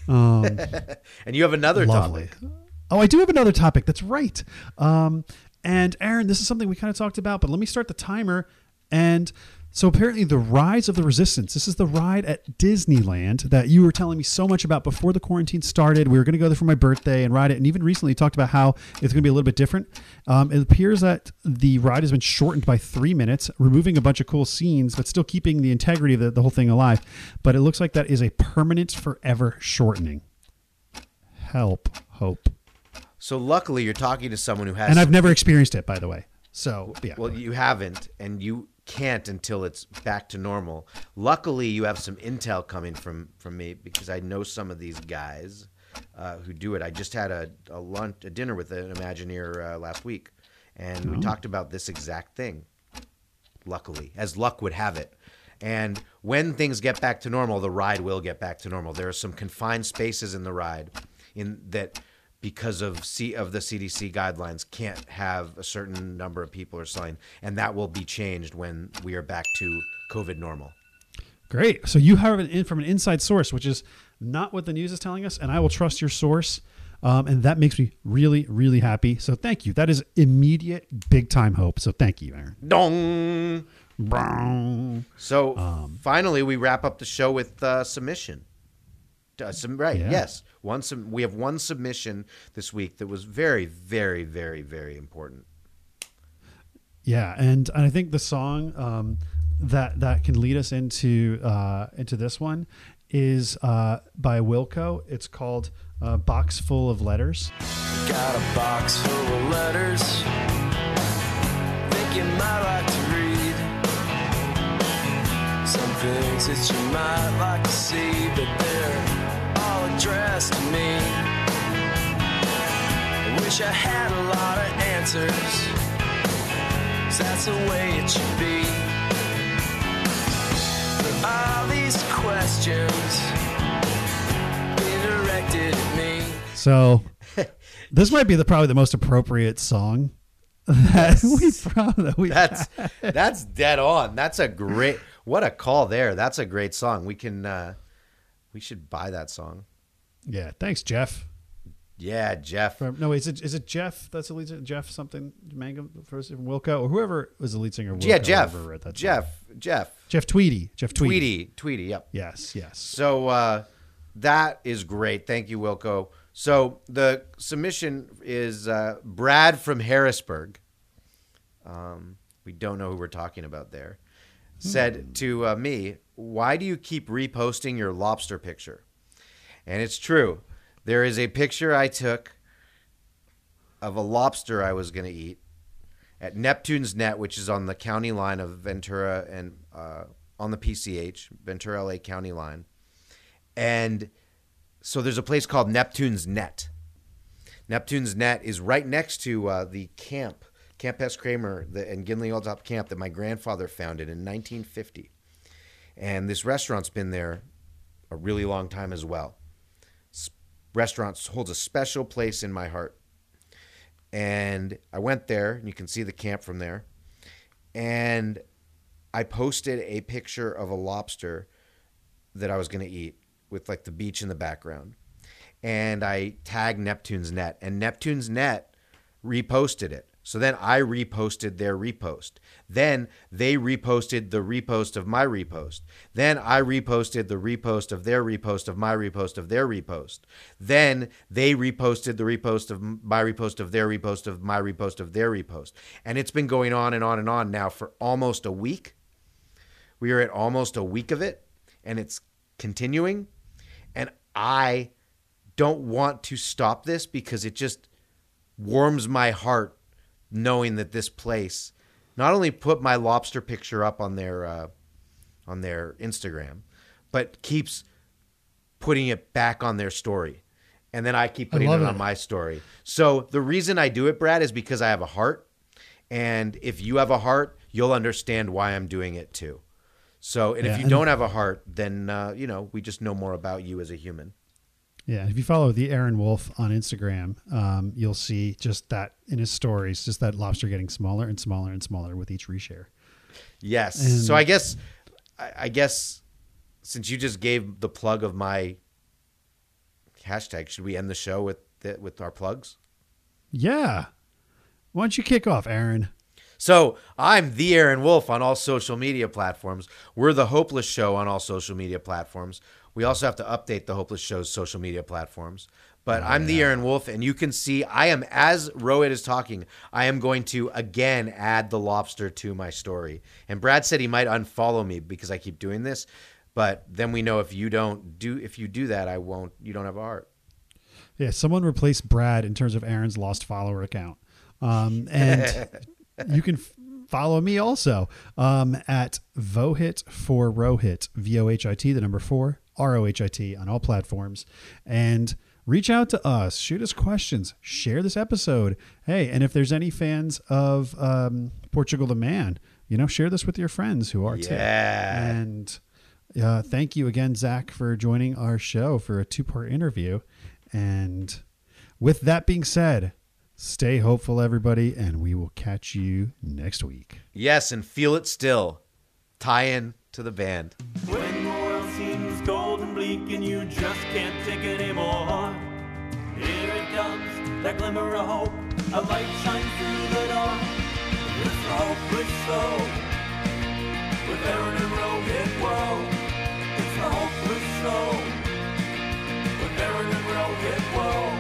Um,
and you have another
lovely.
topic
Oh, I do have another topic. That's right. Um, and Aaron, this is something we kind of talked about, but let me start the timer. And so apparently, the Rise of the Resistance. This is the ride at Disneyland that you were telling me so much about before the quarantine started. We were going to go there for my birthday and ride it, and even recently talked about how it's going to be a little bit different. Um, it appears that the ride has been shortened by three minutes, removing a bunch of cool scenes, but still keeping the integrity of the, the whole thing alive. But it looks like that is a permanent, forever shortening. Help, hope.
so luckily you're talking to someone who has
And I've never experienced it, by the way. So yeah,
Well, you haven't, and you can't until it's back to normal. Luckily, you have some intel coming from from me because I know some of these guys uh, who do it. I just had a, a lunch, a dinner with an Imagineer uh, last week, and we talked about this exact thing. Luckily, as luck would have it. And when things get back to normal, the ride will get back to normal. There are some confined spaces in the ride, in that because of C of the CDC guidelines can't have a certain number of people are something, and that will be changed when we are back to COVID normal.
great. So you have it in from an inside source, which is not what the news is telling us, and I will trust your source. Um, and that makes me really, really happy. So thank you. That is immediate, big time hope. So thank you, Aaron.
Dong.
Brown.
So
Um,
finally, we wrap up the show with uh, submission. Uh, some, right?
Yeah.
Yes. One. Sub, we have one submission this week that was very, very, very, very important.
Yeah, and, and I think the song um, that that can lead us into uh, into this one is uh, by Wilco. It's called uh, "Box Full of Letters."
Got a box full of letters. Think you might like to read. Some things that you might like to see, but they're all addressed to me. I wish I had a lot of answers. 'cause that's the way it should be. But all these questions being directed at me.
So this might be the probably the most appropriate song that we probably that we
That's that's dead on. That's a great. What a call there. That's a great song. We can. Uh, we should buy that song.
Yeah. Thanks, Jeff.
Yeah, Jeff.
From, no, is it is it Jeff? That's the lead singer? Jeff something Mangum first from Wilco or whoever was the lead singer. Wilco,
yeah, Jeff.
that song.
Jeff. Jeff.
Jeff Tweedy. Jeff Tweedy.
Tweedy. Tweety. Yep.
Yes, yes.
So uh, that is great. Thank you, Wilco. So the submission is uh, Brad from Harrisburg. Um, we don't know who we're talking about there. Said to uh, me, "Why do you keep reposting your lobster picture?" And it's true. There is a picture I took of a lobster I was going to eat at Neptune's Net, which is on the county line of Ventura and uh, on the PCH, Ventura LA county line. And so there's a place called Neptune's Net. Neptune's Net is right next to uh, the camp, Camp Hess Kramer the, and Gindling Hilltop Camp that my grandfather founded in 1950. And this restaurant's been there a really long time as well. Restaurant holds a special place in my heart. And I went there, and you can see the camp from there. And I posted a picture of a lobster that I was going to eat with like the beach in the background. And I tagged Neptune's Net, and Neptune's Net reposted it. So then I reposted their repost. Then they reposted the repost of my repost. Then I reposted the repost of their repost of my repost of their repost. Then they reposted the repost of my repost of their repost of my repost of their repost. And it's been going on and on and on now for almost a week. We are at almost a week of it, and it's continuing. And I don't want to stop this because it just warms my heart knowing that this place not only put my lobster picture up on their uh, on their Instagram, but keeps putting it back on their story. And then I keep
I
putting it on my story. So the reason I do it, Brad, is because I have a heart. And if you have a heart, you'll understand why I'm doing it too. So, and
Yeah,
if you
and-
don't have a heart, then uh, you know we just know more about you as a human.
Yeah, if you follow the Aaron Wolf on Instagram, um, you'll see just that in his stories, just that lobster getting smaller and smaller and smaller with each reshare.
Yes.
And-
so I guess, I, guess, since you just gave the plug of my hashtag, should we end the show with the, with our plugs?
Yeah. Why don't you kick off, Aaron?
So I'm the Aaron Wolf on all social media platforms. We're the Hopeless Show on all social media platforms. We also have to update the Hopeless Show's social media platforms. But I'm the Aaron Wolf, and you can see I am as Rohit is talking. I am going to again add the lobster to my story. And Brad said he might unfollow me because I keep doing this. But then we know if you don't do if you do that, I won't. You don't have art.
Yeah, someone replaced Brad in terms of Aaron's lost follower account. Um, and you can f- follow me also um, at Vohit for Rohit, V O H I T, the number four, R O H I T on all platforms. And reach out to us, shoot us questions, share this episode. Hey, and if there's any fans of um, Portugal the Man, you know, share this with your friends who are too.
Yeah.
And uh, thank you again, Zach, for joining our show for a two part interview. And with that being said, stay hopeful, everybody, and we will catch you next week.
Yes, and feel it still. Tie in to the band
and you just can't take anymore. Here it comes, that glimmer of hope, a light shines through the door. It's hope hopeless show. with Aaron and Rogan, woe. It's a hopeless show. with Aaron and Rogan, woe.